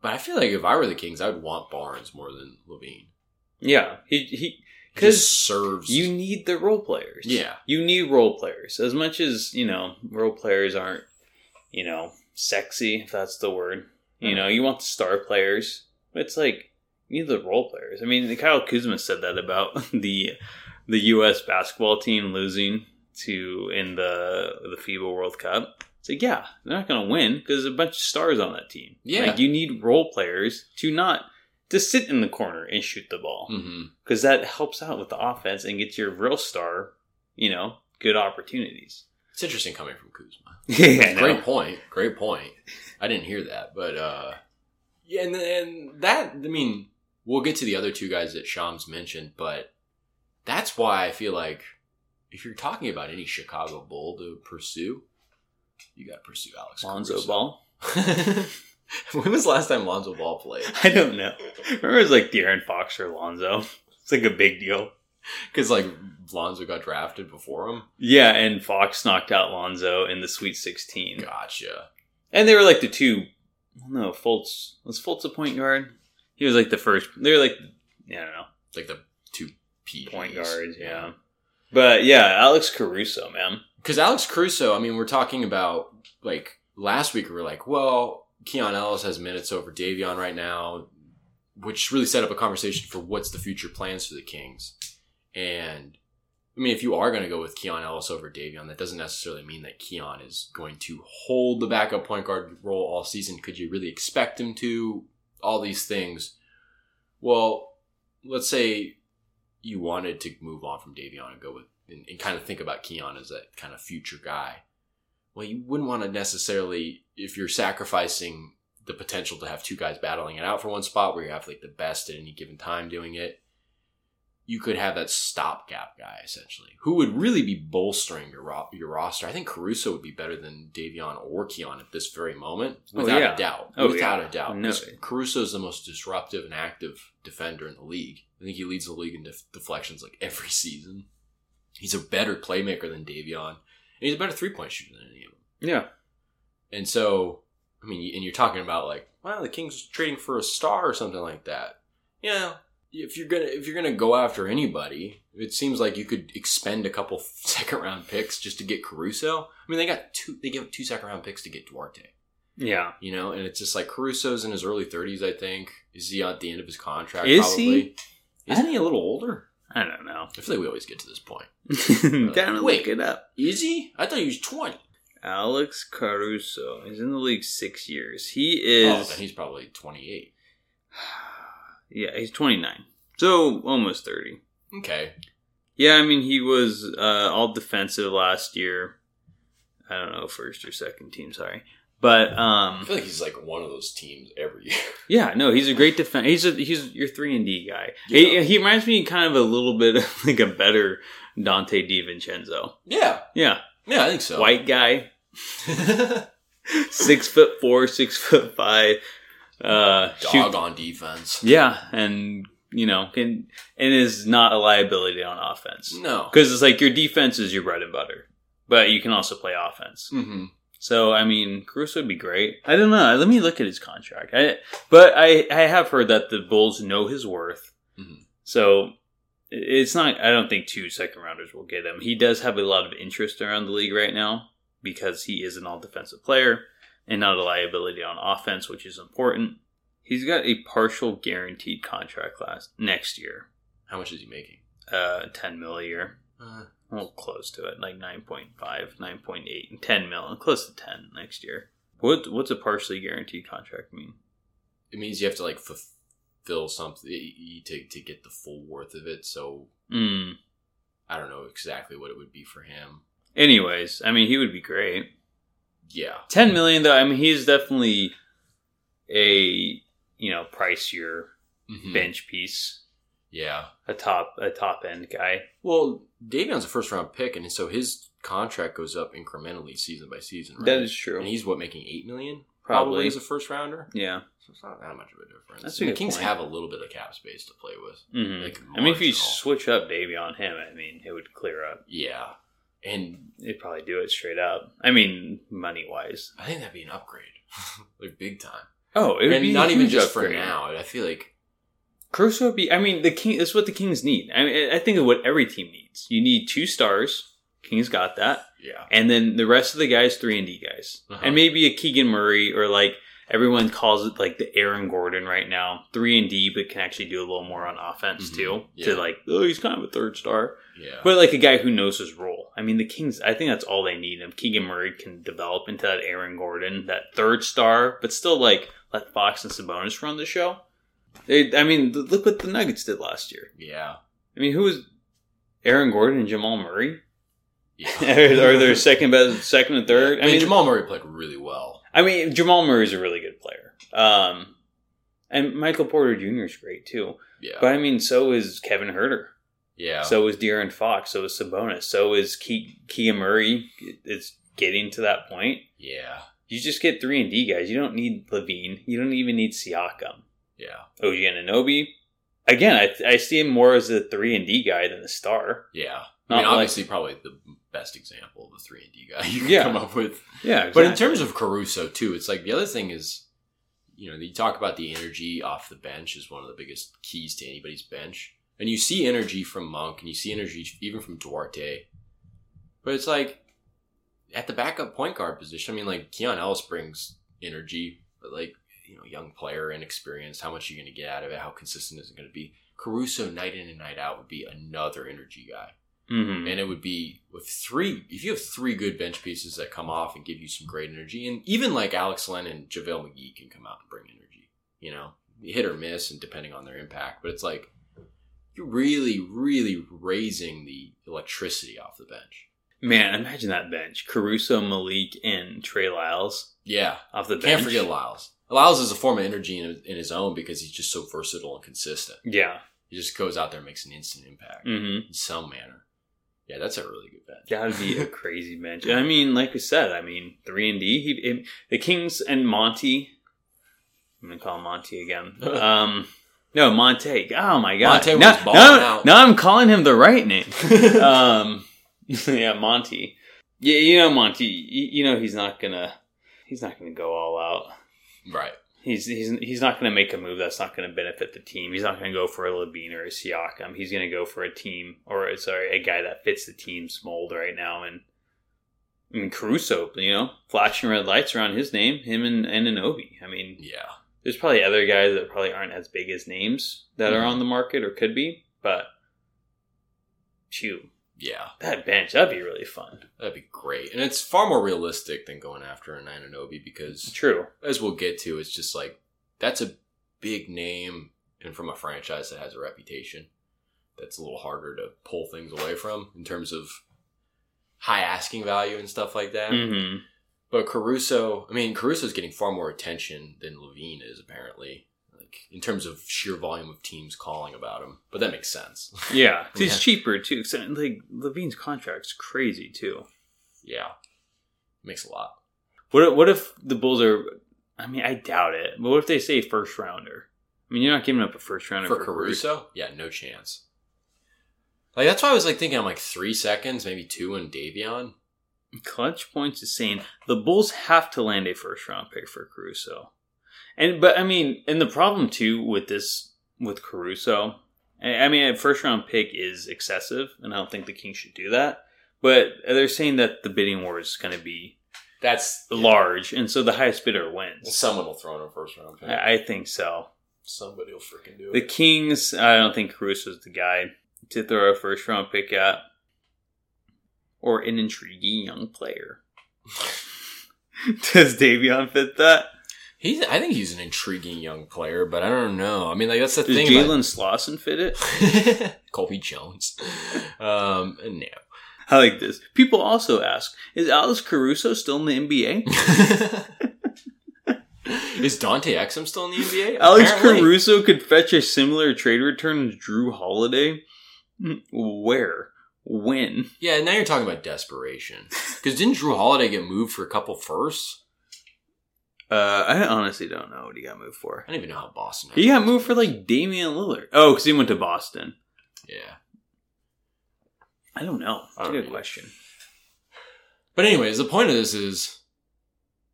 but I feel like if I were the Kings, I would want Barnes more than LaVine. Yeah, he he because serves you need the role players. Yeah. you need role players as much as you know role players aren't you know sexy if that's the word. You hmm. know, you want the star players. But it's like you need the role players. I mean, Kyle Kuzma said that about the the U.S. basketball team losing to in the the FIBA World Cup. It's like, yeah, they're not going to win because there's a bunch of stars on that team. Yeah. like you need role players to not to sit in the corner and shoot the ball because that helps out with the offense and gets your real star, you know, good opportunities. It's interesting coming from Kuzma. yeah, Great point. Great point. I didn't hear that, but uh, yeah, and, and that I mean, we'll get to the other two guys that Shams mentioned, but that's why I feel like if you're talking about any Chicago Bull to pursue, you got to pursue Alex Lonzo Caruso. Ball. when was the last time Lonzo Ball played? I don't know. Remember, it was like De'Aaron Fox or Lonzo. It's like a big deal. Because like Lonzo got drafted before him. Yeah, and Fox knocked out Lonzo in the Sweet 16. Gotcha. And they were like the two. No, Fultz. Was Fultz a point guard? He was like the first. They were like, I don't know, Like the two P point guards, yeah. But yeah, Alex Caruso, man. Because Alex Caruso, I mean, we're talking about like last week. We were like, well, Keon Ellis has minutes over Davion right now, which really set up a conversation for what's the future plans for the Kings. And I mean, if you are going to go with Keon Ellis over Davion, that doesn't necessarily mean that Keon is going to hold the backup point guard role all season. Could you really expect him to? All these things. Well, let's say you wanted to move on from Davion and go with and, and kind of think about Keon as that kind of future guy. Well, you wouldn't want to necessarily if you're sacrificing the potential to have two guys battling it out for one spot where you have like the best at any given time doing it. You could have that stopgap guy essentially, who would really be bolstering your ro- your roster. I think Caruso would be better than Davion or Keon at this very moment, Oh, without yeah. a doubt. Oh, without yeah. a doubt, No. Caruso is the most disruptive and active defender in the league. I think he leads the league in def- deflections like every season. He's a better playmaker than Davion, and he's a better three point shooter than any of them. Yeah. And so, I mean, and you're talking about like, well, the Kings trading for a star or something like that. Yeah, if you're gonna if you're gonna go after anybody, it seems like you could expend a couple second round picks just to get Caruso. I mean, they got two. They give two second round picks to get Duarte. Yeah. You know, and it's just like Caruso's in his early 30s. I think is he at the end of his contract? Is probably? he? Isn't he a little older? I don't know. I feel like we always get to this point. Down and Wait. look it up. Is he? I thought he was 20. Alex Caruso. He's in the league six years. He Oh, is. then he's probably 28. yeah, he's 29. So almost 30. Okay. Yeah, I mean, he was uh, all defensive last year. I don't know, first or second team, sorry. But, I um, feel like he's like one of those teams every year. yeah, no, he's a great defense. He's a, he's your 3 and D guy. Yeah. He, he reminds me kind of a little bit of like a better Donte DiVincenzo. Yeah. Yeah, Yeah, I think so. white guy, six foot four, six foot five. Uh, shoot- Dog on defense. Yeah, and you know, can and is not a liability on offense No. because it's like your defense is your bread and butter, but you can also play offense. Mm-hmm. So I mean, Caruso would be great. I don't know. Let me look at his contract. I, but I I have heard that the Bulls know his worth. Mhm. So it's not. I don't think two second rounders will get him. He does have a lot of interest around the league right now because he is an all defensive player and not a liability on offense, which is important. He's got a partial guaranteed contract last next year, How much is he making? uh, ten mil a year. Uh, Well, close to it, like 9.5, 9.8, and 10 mil, close to 10 next year. What What's a partially guaranteed contract mean? it means you have to like fulfill something to to get the full worth of it. So Mm. I don't know exactly what it would be for him. Anyways, I mean, he would be great. Yeah. 10 million, though, I mean, he's definitely a, you know, pricier Mhm. bench piece, Yeah. a top, a top end guy. Well, Davion's a first round pick, and so his contract goes up incrementally season by season. Right? That is true. And he's what making eight million probably, Probably. as a first rounder. Yeah. So it's not that much of a difference. That's a the Kings point. have a little bit of cap space to play with. hmm Like I mean, if you switch up Davy on him, I mean, it would clear up. Yeah, and They'd probably do it straight up. I mean, money wise. I think that'd be an upgrade, like big time. Oh, it would and be not even just for now. I feel like Caruso would be. I mean, the king. That's what the Kings need. I mean, I think of what every team needs. You need two stars. Kings got that, yeah, and then the rest of the guys, three and D guys, Uh-huh. and maybe a Keegan Murray or like everyone calls it like the Aaron Gordon right now, three and D, but can actually do a little more on offense Mhm. too. Yeah. To like, oh, he's kind of a third star, yeah, but like a guy who knows his role. I mean, the Kings. I think that's all they need. If Keegan Murray can develop into that Aaron Gordon, that third star, but still like let Fox and Sabonis run the show. They, I mean, look what the Nuggets did last year. yeah, I mean, who was Aaron Gordon and Jamal Murray? yeah. Are they second best, second and third? I mean, Jamal Murray played really well. I mean, Jamal Murray is a really good player. Um, and Michael Porter Jr. is great too. Yeah, But I mean, so is Kevin Huerter. yeah, So is De'Aaron Fox. So is Sabonis. So is Ke- Keegan Murray. It's getting to that point. yeah, You just get three and D guys. You don't need LaVine. You don't even need Siakam. yeah, OG Anunoby. Again, I, I see him more as a three and D guy than a star. yeah. I mean, like- obviously, probably the best example of a three and D guy you can Yeah. come up with. Yeah, But in terms of Caruso too, it's like the other thing is, you know, you talk about the energy off the bench is one of the biggest keys to anybody's bench, and you see energy from Monk, and you see energy even from Duarte, but it's like at the backup point guard position. I mean, like Keon Ellis brings energy, but like you know, young player, inexperienced. How much are you going to get out of it? How consistent is it going to be? Caruso night in and night out would be another energy guy. Hmm And it would be with three, if you have three good bench pieces that come off and give you some great energy, and even like Alex Len and JaVale McGee can come out and bring energy, you know, hit or miss and depending on their impact. But it's like, you're really, really raising the electricity off the bench. man, imagine that bench: Caruso, Malik, and Trey Lyles Yeah. off the bench. Can't forget Lyles. Lyles is a form of energy in, in his own because he's just so versatile and consistent. Yeah, He just goes out there and makes an instant impact Mm-hmm. in some manner. Yeah, that's a really good bench. That would be a crazy bench. I mean, like we said, I mean, three and D. He, it- the Kings and Monty. I'm gonna call him Monty again. Um, no, Monte. Oh my god. Monte was balling now, out. now I'm calling him the right name. um, yeah, Monty. Yeah, you know Monty. You, you know he's not gonna. He's not gonna go all out. right. He's he's he's not going to make a move that's not going to benefit the team. He's not going to go for a LaVine or a Siakam. He's going to go for a team or sorry, a guy that fits the team's mold right now. And I mean Caruso, you know, flashing red lights around his name. Him and and Anobi. I mean, Yeah. there's probably other guys that probably aren't as big as names that are Mhm. on the market or could be, but shoot, Yeah. that bench that'd be really fun. That'd be great. And it's far more realistic than going after an Anunoby because True. as we'll get to, it's just like that's a big name and from a franchise that has a reputation. That's a little harder to pull things away from in terms of high asking value and stuff like that. hmm But Caruso, I mean, Caruso's getting far more attention than LaVine is apparently, like in terms of sheer volume of teams calling about him. But that makes sense. Yeah, he's Yeah. cheaper too. So, like LaVine's contract's crazy too. yeah, makes a lot. What if, what if the Bulls are? I mean, I doubt it. But what if they say first rounder? I mean, you're not giving up a first rounder For for, Caruso, yeah, no chance. Like that's why I was like thinking, I'm like three seconds, maybe two, and Davion. Clutch points is saying the Bulls have to land a first round pick for Caruso, and but I mean, and the problem too with this with Caruso, I mean, a first round pick is excessive, and I don't think the Kings should do that. But they're saying that the bidding war is going to be That's large, and so the highest bidder wins. Someone will throw in a first round pick. I, I think so. Somebody will freaking do it. The Kings, I don't think Caruso's the guy to throw a first round pick at, or an intriguing young player. Does Davion fit that? He's, I think he's an intriguing young player, but I don't know. I mean, like that's the Does thing. Jalen Slawson fit it? Colby Jones. Um, no. I like this. People also ask: Is Alex Caruso still in the NBA? Is Dante Exum still in the NBA? Alex Apparently. Caruso could fetch a similar trade return as Jrue Holiday. Hmm, Where? When? Yeah, now you're talking about desperation. Because didn't Jrue Holiday get moved for a couple firsts? Uh, I honestly don't know what he got moved for. I don't even know how Boston. He got moved for like Damian Lillard. Oh, because he went to Boston. Yeah. I don't know. That's I a good either. question. But anyways, the point of this is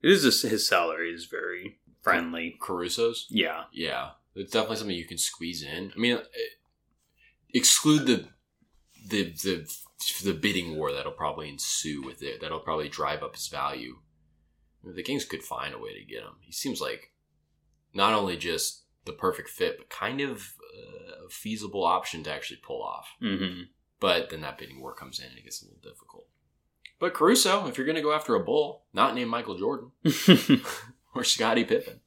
It is just, his salary is very friendly. Caruso's. Yeah. Yeah, it's definitely something you can squeeze in. I mean, eh, exclude the the the the bidding war that'll probably ensue with it. That'll probably drive up his value. The Kings could find a way to get him. He seems like not only just the perfect fit, but kind of uh, a feasible option to actually pull off. hmm But then that bidding war comes in and it gets a little difficult. But Caruso, if you're going to go after a bull, not named Michael Jordan or Scottie Pippen,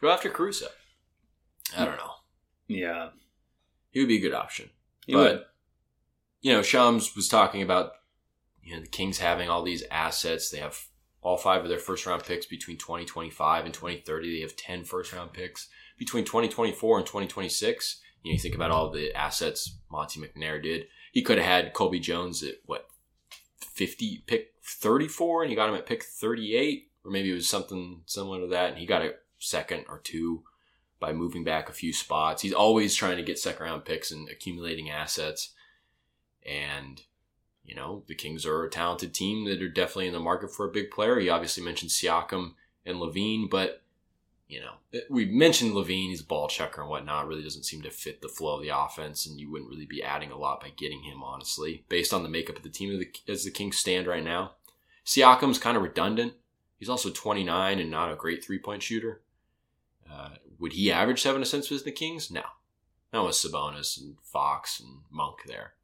go after Caruso. I don't know. yeah. He would be a good option. He but would. you know, Shams was talking about you know the Kings having all these assets. They have all five of their first round picks between 2025 and 2030. They have 10 first round picks between 2024 and 2026. You know, you think about all the assets Monte McNair did. He could have had Colby Jones at what 50 pick 34 and he got him at pick 38 or maybe it was something similar to that and he got a second or two by moving back a few spots. He's always trying to get second round picks and accumulating assets. And, you know, the Kings are a talented team that are definitely in the market for a big player. You obviously mentioned Siakam and LaVine, but, you know, we mentioned LaVine, he's a ball checker and whatnot, really doesn't seem to fit the flow of the offense, and you wouldn't really be adding a lot by getting him, honestly, based on the makeup of the team as the Kings stand right now. Siakam's kind of redundant. He's also 29 and not a great three point shooter. Uh, would he average seven assists with the Kings? No. Not with Sabonis and Fox and Monk there.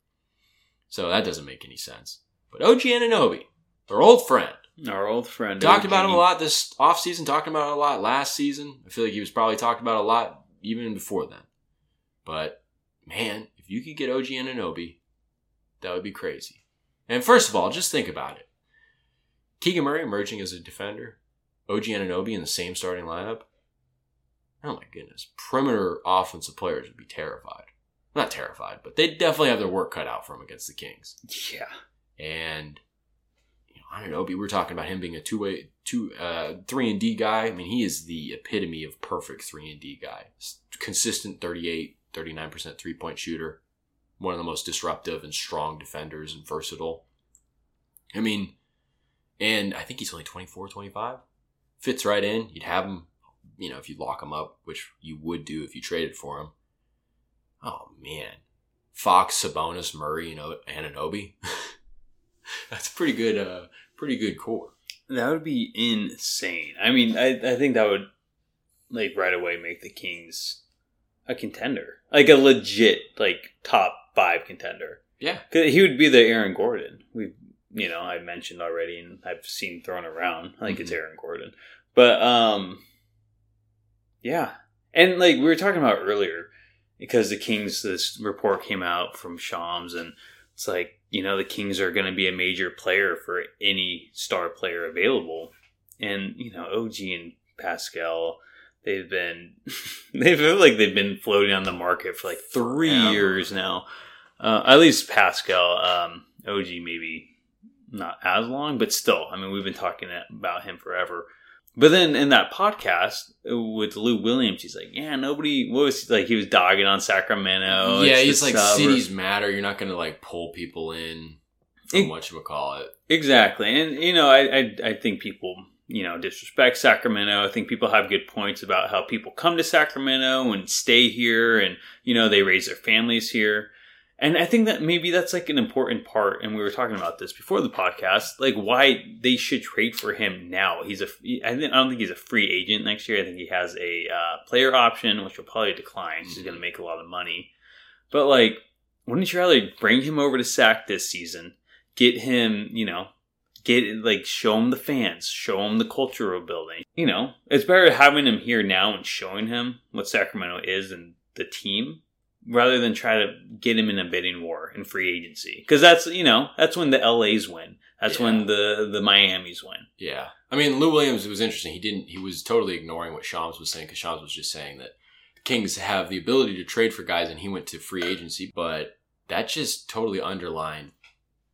So that doesn't make any sense. But OG Anunoby, our old friend, Our old friend. talked OG. about him a lot this offseason, talked about it a lot last season. I feel like he was probably talked about a lot even before then. But man, if you could get OG Anunoby, that would be crazy. And first of all, just think about it. Keegan Murray emerging as a defender, OG Anunoby in the same starting lineup. oh my goodness, perimeter offensive players would be terrified. Not terrified, but they definitely have their work cut out for them against the Kings. Yeah. And you know, I don't know. We were talking about him being a two way, two, uh, three and D guy. I mean, he is the epitome of perfect three and D guy. Consistent 38, 39 percent three point shooter. One of the most disruptive and strong defenders and versatile. I mean, and I think he's only 24, 25. Fits right in. You'd have him, you know, if you lock him up, which you would do if you traded for him. Oh man, Fox, Sabonis, Murray, you know, Anunoby. That's pretty good. Uh, pretty good core. That would be insane. I mean, I I think that would like right away make the Kings a contender, like a legit like top five contender. Yeah, because he would be the Aaron Gordon. We, you know, I mentioned already, and I've seen thrown around. I think mm-hmm. it's Aaron Gordon, but um, yeah, and like we were talking about earlier, because the Kings, this report came out from Shams, and it's like you know the Kings are going to be a major player for any star player available, and you know OG and Pascal, they've been they feel like they've been floating on the market for like three years now. Uh, at least Pascal, um, OG maybe not as long, but still, I mean, we've been talking about him forever. But then in that podcast uh, with Lou Williams, he's like, "Yeah, nobody what was like he was dogging on Sacramento." Yeah, he's like, "Cities matter. You're not going to like pull people in from what you would call it." Exactly, and you know, I, I I think people you know disrespect Sacramento. I think people have good points about how people come to Sacramento and stay here, and you know they raise their families here. And I think that maybe that's like an important part. And we were talking about this before the podcast, like why they should trade for him now. He's a, I don't think he's a free agent next year. I think he has a uh, player option, which will probably decline. He's going to make a lot of money. But like, wouldn't you rather bring him over to SAC this season, get him, you know, get like show him the fans, show him the culture of building. You know, it's better having him here now and showing him what Sacramento is and the team rather than try to get him in a bidding war in free agency because that's you know that's when the LA's win. That's yeah. when the the Miami's win. Yeah, I mean Lou Williams it was interesting. He didn't. He was totally ignoring what Shams was saying because Shams was just saying that Kings have the ability to trade for guys, and he went to free agency. But that just totally underlined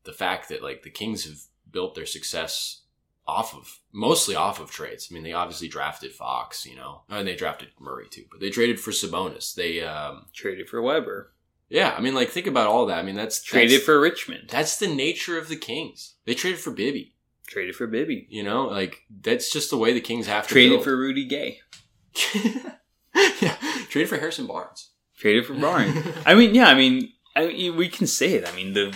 the fact that like the Kings have built their success off of mostly off of trades. I mean, they obviously drafted Fox, you know, and they drafted Murray too, but they traded for Sabonis. They um, traded for Weber. Yeah, I mean, like think about all that. I mean, that's traded that's, for Richmond. That's the nature of the Kings. They traded for Bibby. Traded for Bibby. You know, like that's just the way the Kings have to. Traded build. for Rudy Gay. yeah, traded for Harrison Barnes. Traded for Barnes. I mean, yeah, I mean, I mean, we can say it. I mean, the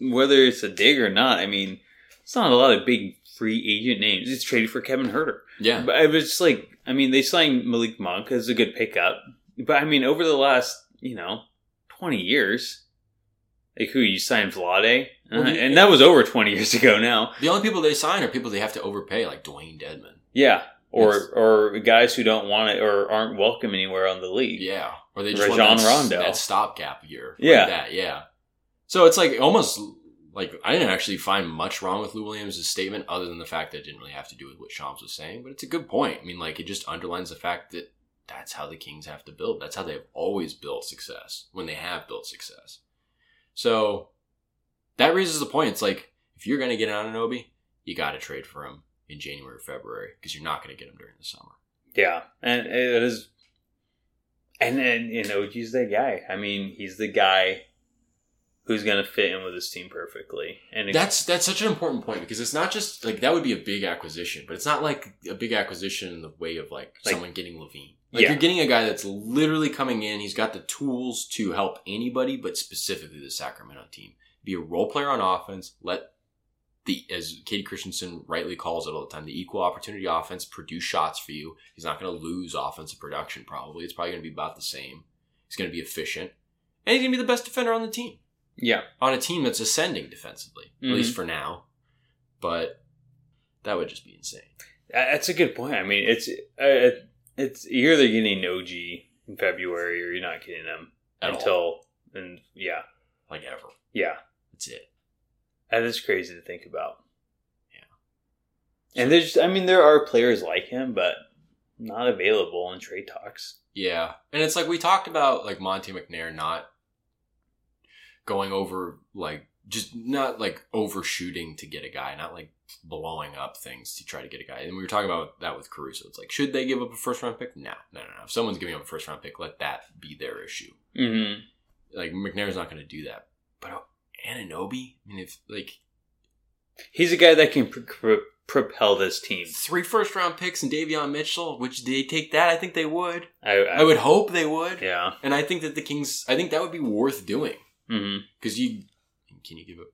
whether it's a dig or not. I mean, it's not a lot of big free agent names. It's traded for Kevin Huerter. Yeah. But I was like, I mean, they signed Malik Monk as a good pickup. But I mean, over the last, you know, 20 years, like who you signed Vlade? Well, uh, and that was over 20 years ago now. The only people they sign are people they have to overpay, like Dewayne Dedmon. Yeah. Or, yes. or guys who don't want it or aren't welcome anywhere on the league. Yeah. Or they just Rajon want that, Rondo. that stopgap year. Yeah. Like that. Yeah. So it's like almost like I didn't actually find much wrong with Lou Williams' statement, other than the fact that it didn't really have to do with what Shams was saying. But it's a good point. I mean, like it just underlines the fact that that's how the Kings have to build. That's how they've always built success when they have built success. So that raises the point. It's like if you're going to get Anunoby, you got to trade for him in January or February because you're not going to get him during the summer. Yeah, and it is, and and you know, he's the guy. I mean, he's the guy who's going to fit in with this team perfectly. And that's that's such an important point because it's not just like that would be a big acquisition, but it's not like a big acquisition in the way of like, like someone getting LaVine. Like yeah. you're getting a guy that's literally coming in. He's got the tools to help anybody, but specifically the Sacramento team. Be a role player on offense. Let the as Kayte Christensen rightly calls it all the time, the equal opportunity offense produce shots for you. He's not going to lose offensive production. Probably it's probably going to be about the same. He's going to be efficient, and he's going to be the best defender on the team. Yeah. On a team that's ascending defensively, mm-hmm. at least for now. But that would just be insane. That's a good point. I mean, it's uh, it's you're either getting OG in February or you're not getting them At until all. and yeah, like ever. Yeah, that's it. That is crazy to think about. Yeah, and there's I mean there are players like him, but not available in trade talks. Yeah, and it's like we talked about like Monte McNair not going over like just not like overshooting to get a guy, not like blowing up things to try to get a guy. And we were talking about that with Caruso. It's like, should they give up a first round pick? No, no, no, no. If someone's giving up a first round pick, let that be their issue. Mm-hmm. Like McNair's not going to do that. But uh, Anunoby, I mean, if like He's a guy that can pr- pr- propel this team. three first round picks and Davion Mitchell, which they take that, I think they would. I, I, I would hope they would. Yeah. And I think that the Kings, I think that would be worth doing. Mm-hmm. Because you can you give up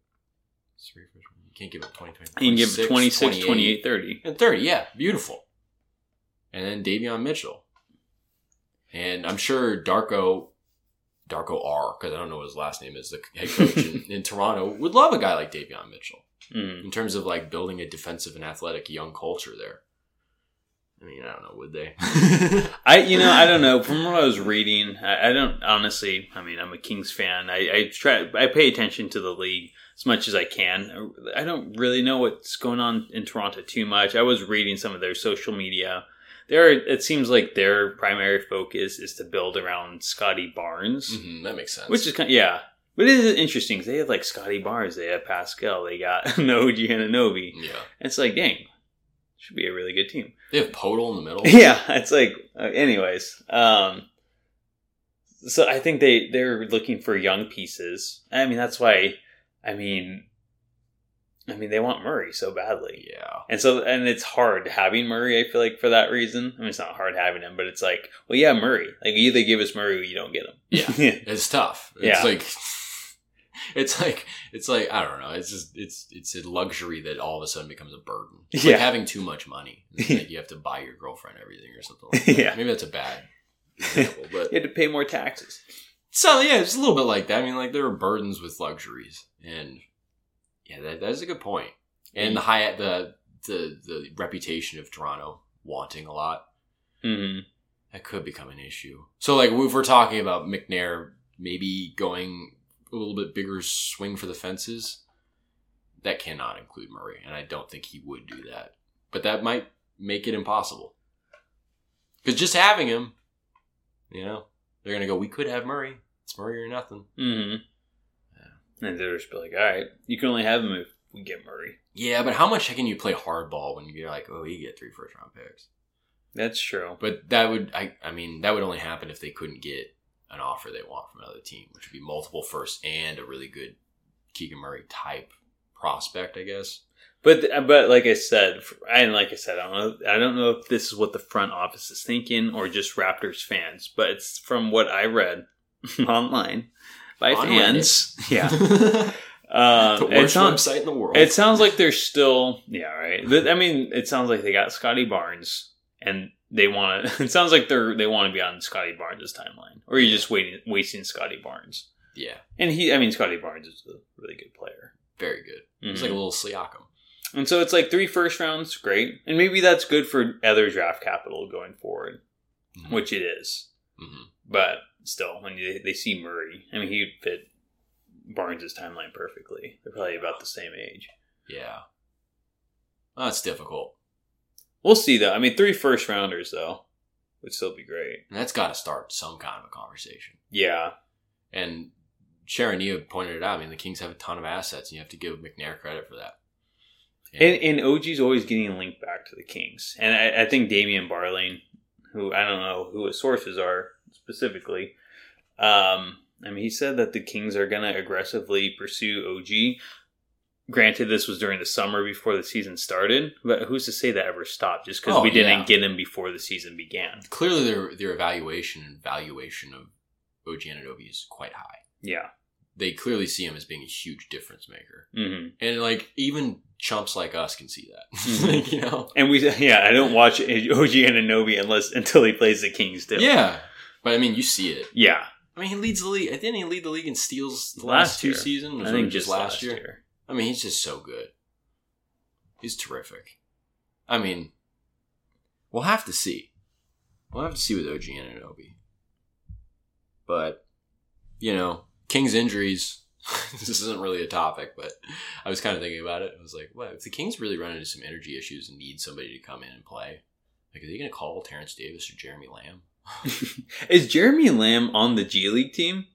three first You can't give up 20, 20 You can give 26, 28, 28, 30. and 30. Yeah, beautiful. And then Davion Mitchell. And I'm sure Darko, Darko R, because I don't know what his last name is, the head coach in, in Toronto, would love a guy like Davion Mitchell Mm. in terms of like building a defensive and athletic young culture there. I mean, I don't know, would they? I, you know, I don't know. From what I was reading, I, I don't honestly. I mean, I'm a Kings fan. I, I try. I pay attention to the league as much as I can. I don't really know what's going on in Toronto too much. I was reading some of their social media. There, it seems like their primary focus is to build around Scottie Barnes, Mhm, that makes sense. which is kind. yeah, but it is interesting. 'cause They have like Scottie Barnes. They have Pascal. They got no Giannonobi. yeah, It's like, dang, should be a really good team. they have Poeltl in the middle. Yeah, it's like, uh, anyways. Um, so I think they they're looking for young pieces. I mean, that's why. I mean, I mean, they want Murray so badly, yeah. and so and it's hard having Murray. I feel like for that reason. I mean, it's not hard having him, but it's like, well, yeah, Murray. Like, either give us Murray or you don't get him. Yeah. It's tough. It's Yeah. like it's like it's like I don't know. It's just it's it's a luxury that all of a sudden becomes a burden. It's Yeah. like having too much money. Like you have to buy your girlfriend everything or something like that. Yeah. Maybe that's a bad example. But you had to pay more taxes. so yeah, it's a little bit like that. I mean like there are burdens with luxuries. And yeah, that, that is a good point. And the high the the the reputation of Toronto wanting a lot. hmm that could become an issue. So, like, if we're talking about McNair maybe going a little bit bigger swing for the fences, that cannot include Murray, and I don't think he would do that. But that might make it impossible. Because just having him, you know, they're gonna go. We could have Murray. It's Murray or nothing. hmm And they're just be like, all right, you can only have him if we get Murray. Yeah, but how much can you play hardball when you're like, oh, you get three first round picks? That's true. But that would, I, I mean, that would only happen if they couldn't get an offer they want from another team, which would be multiple firsts and a really good Keegan Murray type prospect, I guess. But but like I said, and like I said, I don't know. I don't know if this is what the front office is thinking or just Raptors fans. But it's from what I read online by On fans. Yeah, the um, it worst sounds website in the world. it sounds like they're still yeah right. I mean, it sounds like they got Scottie Barnes and they want to. It sounds like they're they want to be on Scottie Barnes' timeline, or you're just waiting wasting Scottie Barnes. yeah, And he, I mean, Scottie Barnes is a really good player. very good. It's Mhm. like a little Siakam. And so it's like three first rounds, great. And maybe that's good for other draft capital going forward, Mhm. which it is. Mhm. But still, when you, they see Murray, I mean, he'd fit Barnes' timeline perfectly. They're probably about the same age. Yeah, that's difficult, We'll see, though. I mean, three first rounders, though, would still be great. and that's got to start some kind of a conversation. Yeah. And Sharon, you pointed it out. I mean, the Kings have a ton of assets, and you have to give McNair credit for that. And, and OG's always getting linked back to the Kings. And I, I think Damian Barling, who I don't know who his sources are specifically, um, I mean, he said that the Kings are going to aggressively pursue OG. Granted, this was during the summer before the season started, but who's to say that ever stopped just because Oh, we didn't yeah. get him before the season began? clearly their their evaluation and valuation of OG Anunoby is quite high. Yeah. They clearly see him as being a huge difference maker, hmm and like even chumps like us can see that. Mhm. Like, you know, And we, yeah, I don't watch OG Anunoby unless until he plays the Kings. Still, yeah. But I mean, you see it. yeah. I mean, he leads the league. Didn't he lead the league in steals the Last last, two seasons? I think just last year. year. I mean, he's just so good. He's terrific. I mean, we'll have to see. We'll have to see with OG Anunoby. But, you know, Kings injuries. this isn't really a topic, but I was kind of thinking about it. I was like, what if the Kings really run into some energy issues and need somebody to come in and play? Like, are they going to call Terrence Davis or Jeremy Lamb? Is Jeremy Lamb on the G League team?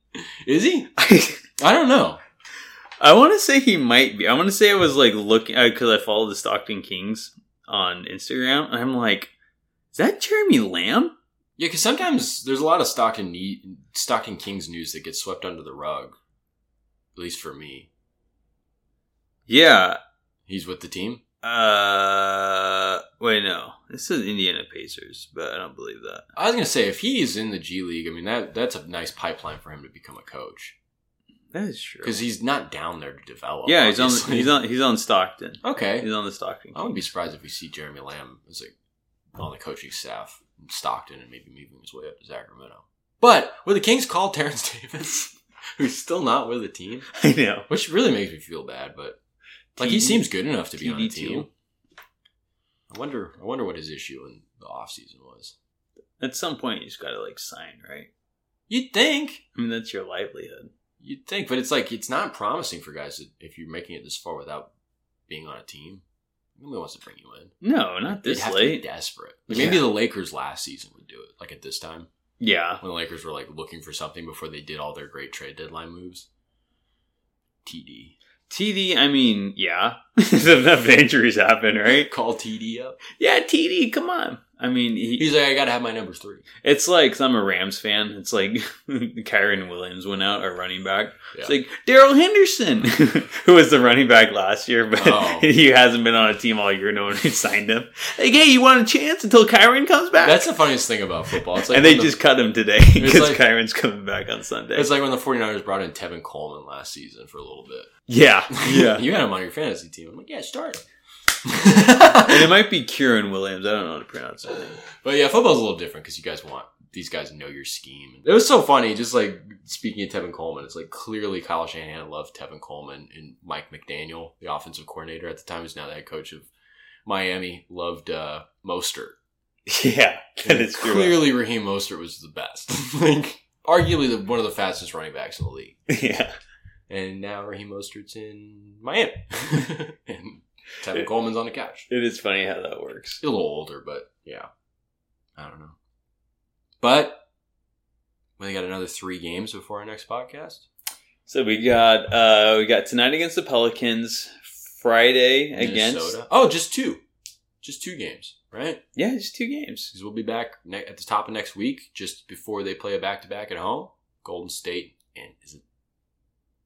Is he? I don't know. Want to say he might be. I want to say I was like looking because I follow the Stockton Kings on Instagram, and I'm like, is that Jeremy Lamb? Yeah, because sometimes there's a lot of Stockton ne- Stockton Kings news that gets swept under the rug. At least for me, Yeah. he's with the team. Uh, wait, no. This is Indiana Pacers, but I don't believe that. I was gonna say if he's in the G League, I mean that that's a nice pipeline for him to become a coach That is true. because he's not down there to develop. yeah, he's on. obviously. He's on. He's on Stockton. Okay, He's on the Stockton. I wouldn't be surprised if we see Jeremy Lamb as like on the coaching staff in Stockton and maybe moving his way up to Sacramento. But would the Kings call Terrence Davis, who's still not with the team, I know. which really makes me feel bad, but like he seems good enough to be on the TD2. team. I wonder. I wonder what his issue in the offseason was. At some point, you just gotta like sign, right? You'd think. I mean, that's your livelihood. You'd think, but it's like it's not promising for guys that if you're making it this far without being on a team. Nobody wants to bring you in. No, not this have to be late. desperate. Like maybe Yeah. the Lakers last season would do it. Like at this time, Yeah, when the Lakers were like looking for something before they did all their great trade deadline moves. TD. TD. I mean, yeah, enough injuries happen, right? Call TD up. Yeah, TD. Come on. I mean, he, He's like, I gotta have my numbers three. It's like, cause I'm a Rams fan. It's like Kyren Williams went out, our running back. It's like Darrell Henderson, who was the running back last year, but Oh. he hasn't been on a team all year. No one signed him. Like, hey, you want a chance until Kyren comes back? That's the funniest thing about football. It's like and they the- just cut him today because like- Kyren's coming back on Sunday. It's like when the 49ers brought in Tevin Coleman last season for a little bit. yeah, yeah. you had him on your fantasy team. I'm like, yeah, start. and it might be Kieran Williams. I don't know how to pronounce it. But yeah, football's a little different because you guys want these guys know your scheme. It was so funny, just like speaking of Tevin Coleman, it's like clearly Kyle Shanahan loved Tevin Coleman and Mike McDaniel, the offensive coordinator at the time, who's now the head coach of Miami, loved uh, Mostert. Yeah, that is true. Clearly, Raheem Mostert was the best, like arguably the, one of the fastest running backs in the league. Yeah, And now Raheem Mostert's in Miami, and Tevin Coleman's on the couch. it is funny how that works. A little older, but yeah. I don't know. But we got another three games before our next podcast. So we got uh we got tonight against the Pelicans, Friday against Oh, just two. Just two games, right? yeah, just two games. Because we'll be back ne- at the top of next week, just before they play a back to back at home. Golden State and is it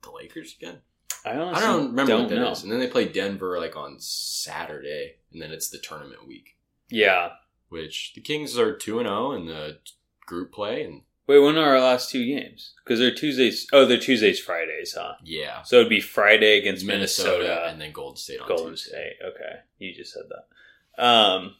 the Lakers again? I I don't remember what that know. is. And then they play Denver like on Saturday, and then it's the tournament week, Yeah. which the Kings are two and zero in the group play, and Wait, when are our last two games? Because they're Tuesdays. Oh, they're Tuesdays, Fridays, huh? yeah, So it'd be Friday against Minnesota, Minnesota, and then Golden State on Golden Tuesday. State. Okay, you just said that. Um,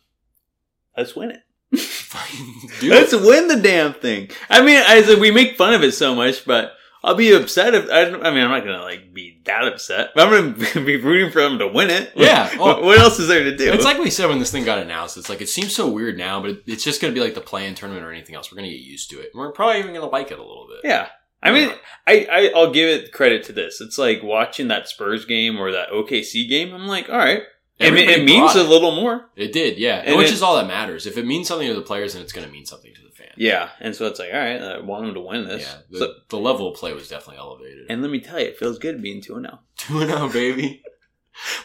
let's win it. Let's win the damn thing. I mean, I we make fun of it so much, but I'll be upset if I. I mean, I'm not gonna like be that upset, but I'm gonna be rooting for them to win it. Yeah, What, well, what else is there to do? It's like we said when this thing got announced. It's like it seems so weird now, but it's just going to be like the play-in tournament or anything else. We're going to get used to it. We're probably even going to like it a little bit. yeah. I mean, I, I I'll give it credit to this. It's like watching that Spurs game or that OKC game. I'm like, all right, it, it means brought a little more. It did, yeah. And Which it- is all that matters. If it means something to the players, then it's going to mean something to the fans. Yeah, and so it's like, all right, I want them to win this. Yeah. The, So- the level of play was definitely elevated. and let me tell you, it feels good being two and oh. zero. two and zero, baby.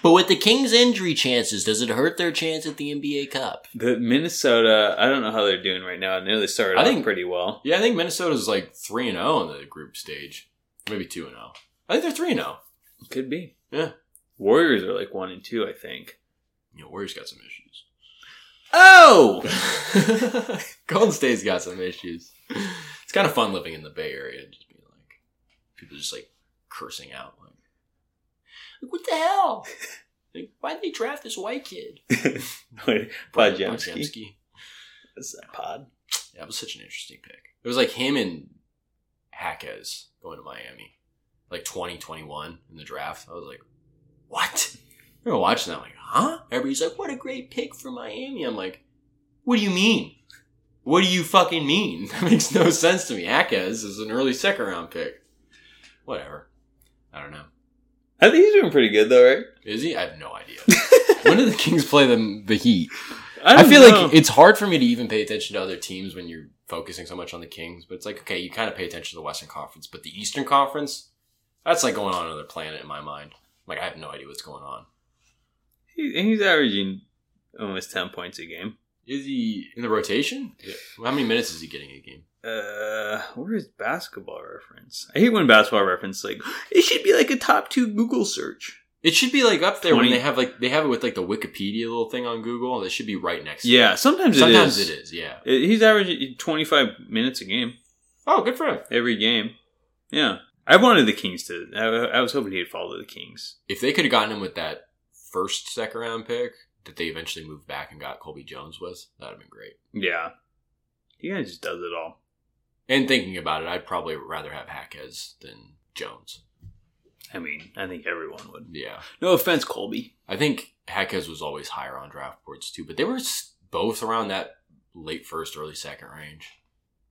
But with the Kings' injury chances, does it hurt their chance at the NBA Cup? The Minnesota, I don't know how they're doing right now. I know they started I off think- pretty well. Yeah, I think Minnesota's like three and zero in the group stage, maybe two and zero. I think they're three and zero. Could be. Yeah. Warriors are like one and two, I think. You know, Warriors got some issues. Oh, Golden State's got some issues. It's kind of fun living in the Bay Area and just being like, people just like cursing out, like, like what the hell? Like, why did they draft this white kid? Wait, Podziemski. Podziemski. Is that pod? Yeah, it was such an interesting pick. It was like him and Jaquez going to Miami, like 2021 in the draft. I was like, what? I remember watching that, I'm like, huh? Everybody's like, what a great pick for Miami. I'm like, what do you mean? What do you fucking mean? That makes no sense to me. Jaquez is an early second round pick. Whatever. I don't know. I think he's doing pretty good though, right? Is he? I have no idea. when did the Kings play the the Heat? I, don't feel know. like it's hard for me to even pay attention to other teams when you're focusing so much on the Kings. But it's like, okay, you kind of pay attention to the Western Conference, but the Eastern Conference, that's like going on another planet in my mind. Like I have no idea what's going on. He- he's averaging almost ten points a game. Is he in the rotation? How many minutes is he getting a game? Uh, where is basketball reference? I hate when basketball reference like it should be like a top two Google search. It should be like up there 20. when they have like they have it with like the Wikipedia little thing on Google. That should be right next. to Yeah, it. sometimes, sometimes it is. it is. Yeah. He's averaging twenty five minutes a game Oh, good for him. every game. Yeah, I wanted the Kings to. I, I was hoping he'd follow the Kings. If they could have gotten him with that first second round pick that they eventually moved back and got Colby Jones with, that'd have been great. Yeah, he kind of just does it all. And thinking about it, I'd probably rather have Jaquez than Jones. I mean, I think everyone would. Yeah. No offense, Colby. I think Jaquez was always higher on draft boards too, but they were both around that late first, early second range.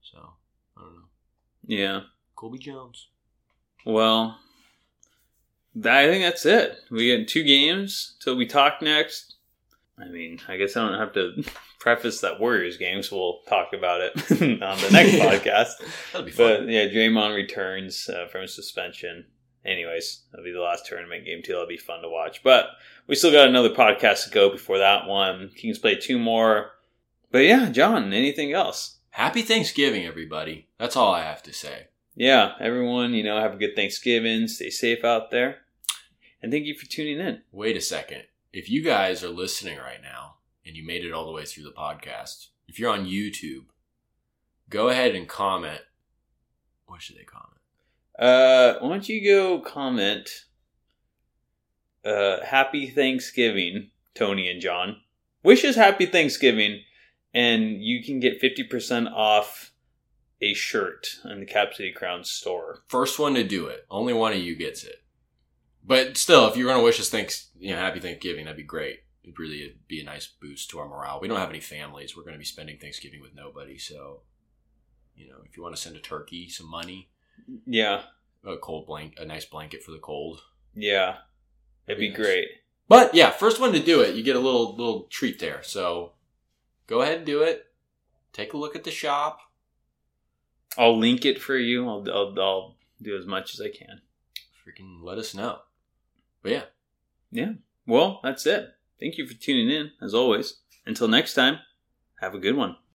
So, I don't know. Yeah. Colby Jones. Well, I think that's it. We get two games till we talk next. I mean, I guess I don't have to preface that Warriors game, so we'll talk about it on the next podcast. That'll be fun. But yeah, Draymond returns uh, from suspension. Anyways, that'll be the last tournament game too. That'll be fun to watch. But we still got another podcast to go before that one. Kings play two more. But yeah, John, anything else? Happy Thanksgiving, everybody. That's all I have to say. Yeah, everyone, you know, have a good Thanksgiving. Stay safe out there. And thank you for tuning in. Wait a second. If you guys are listening right now and you made it all the way through the podcast, if you're on YouTube, go ahead and comment. What should they comment? Uh, why don't you go comment? Uh, happy Thanksgiving, Tony and John. Wishes happy Thanksgiving, and you can get fifty percent off a shirt in the Cap City Crown store. First one to do it. Only one of you gets it. But still, if you're going to wish us thanks, you know, happy Thanksgiving, that'd be great. It'd really be a nice boost to our morale. We don't have any families. We're going to be spending Thanksgiving with nobody. So, you know, if you want to send a turkey, some money, Yeah, a cold blank, a nice blanket for the cold. yeah, it'd be Yes. great. But yeah, first one to do it, you get a little little treat there. So go ahead and do it. Take a look at the shop. I'll link it for you. I'll, I'll, I'll do as much as I can. Freaking let us know. But yeah, Yeah. Well, that's it. Thank you for tuning in, as always. Until next time, have a good one.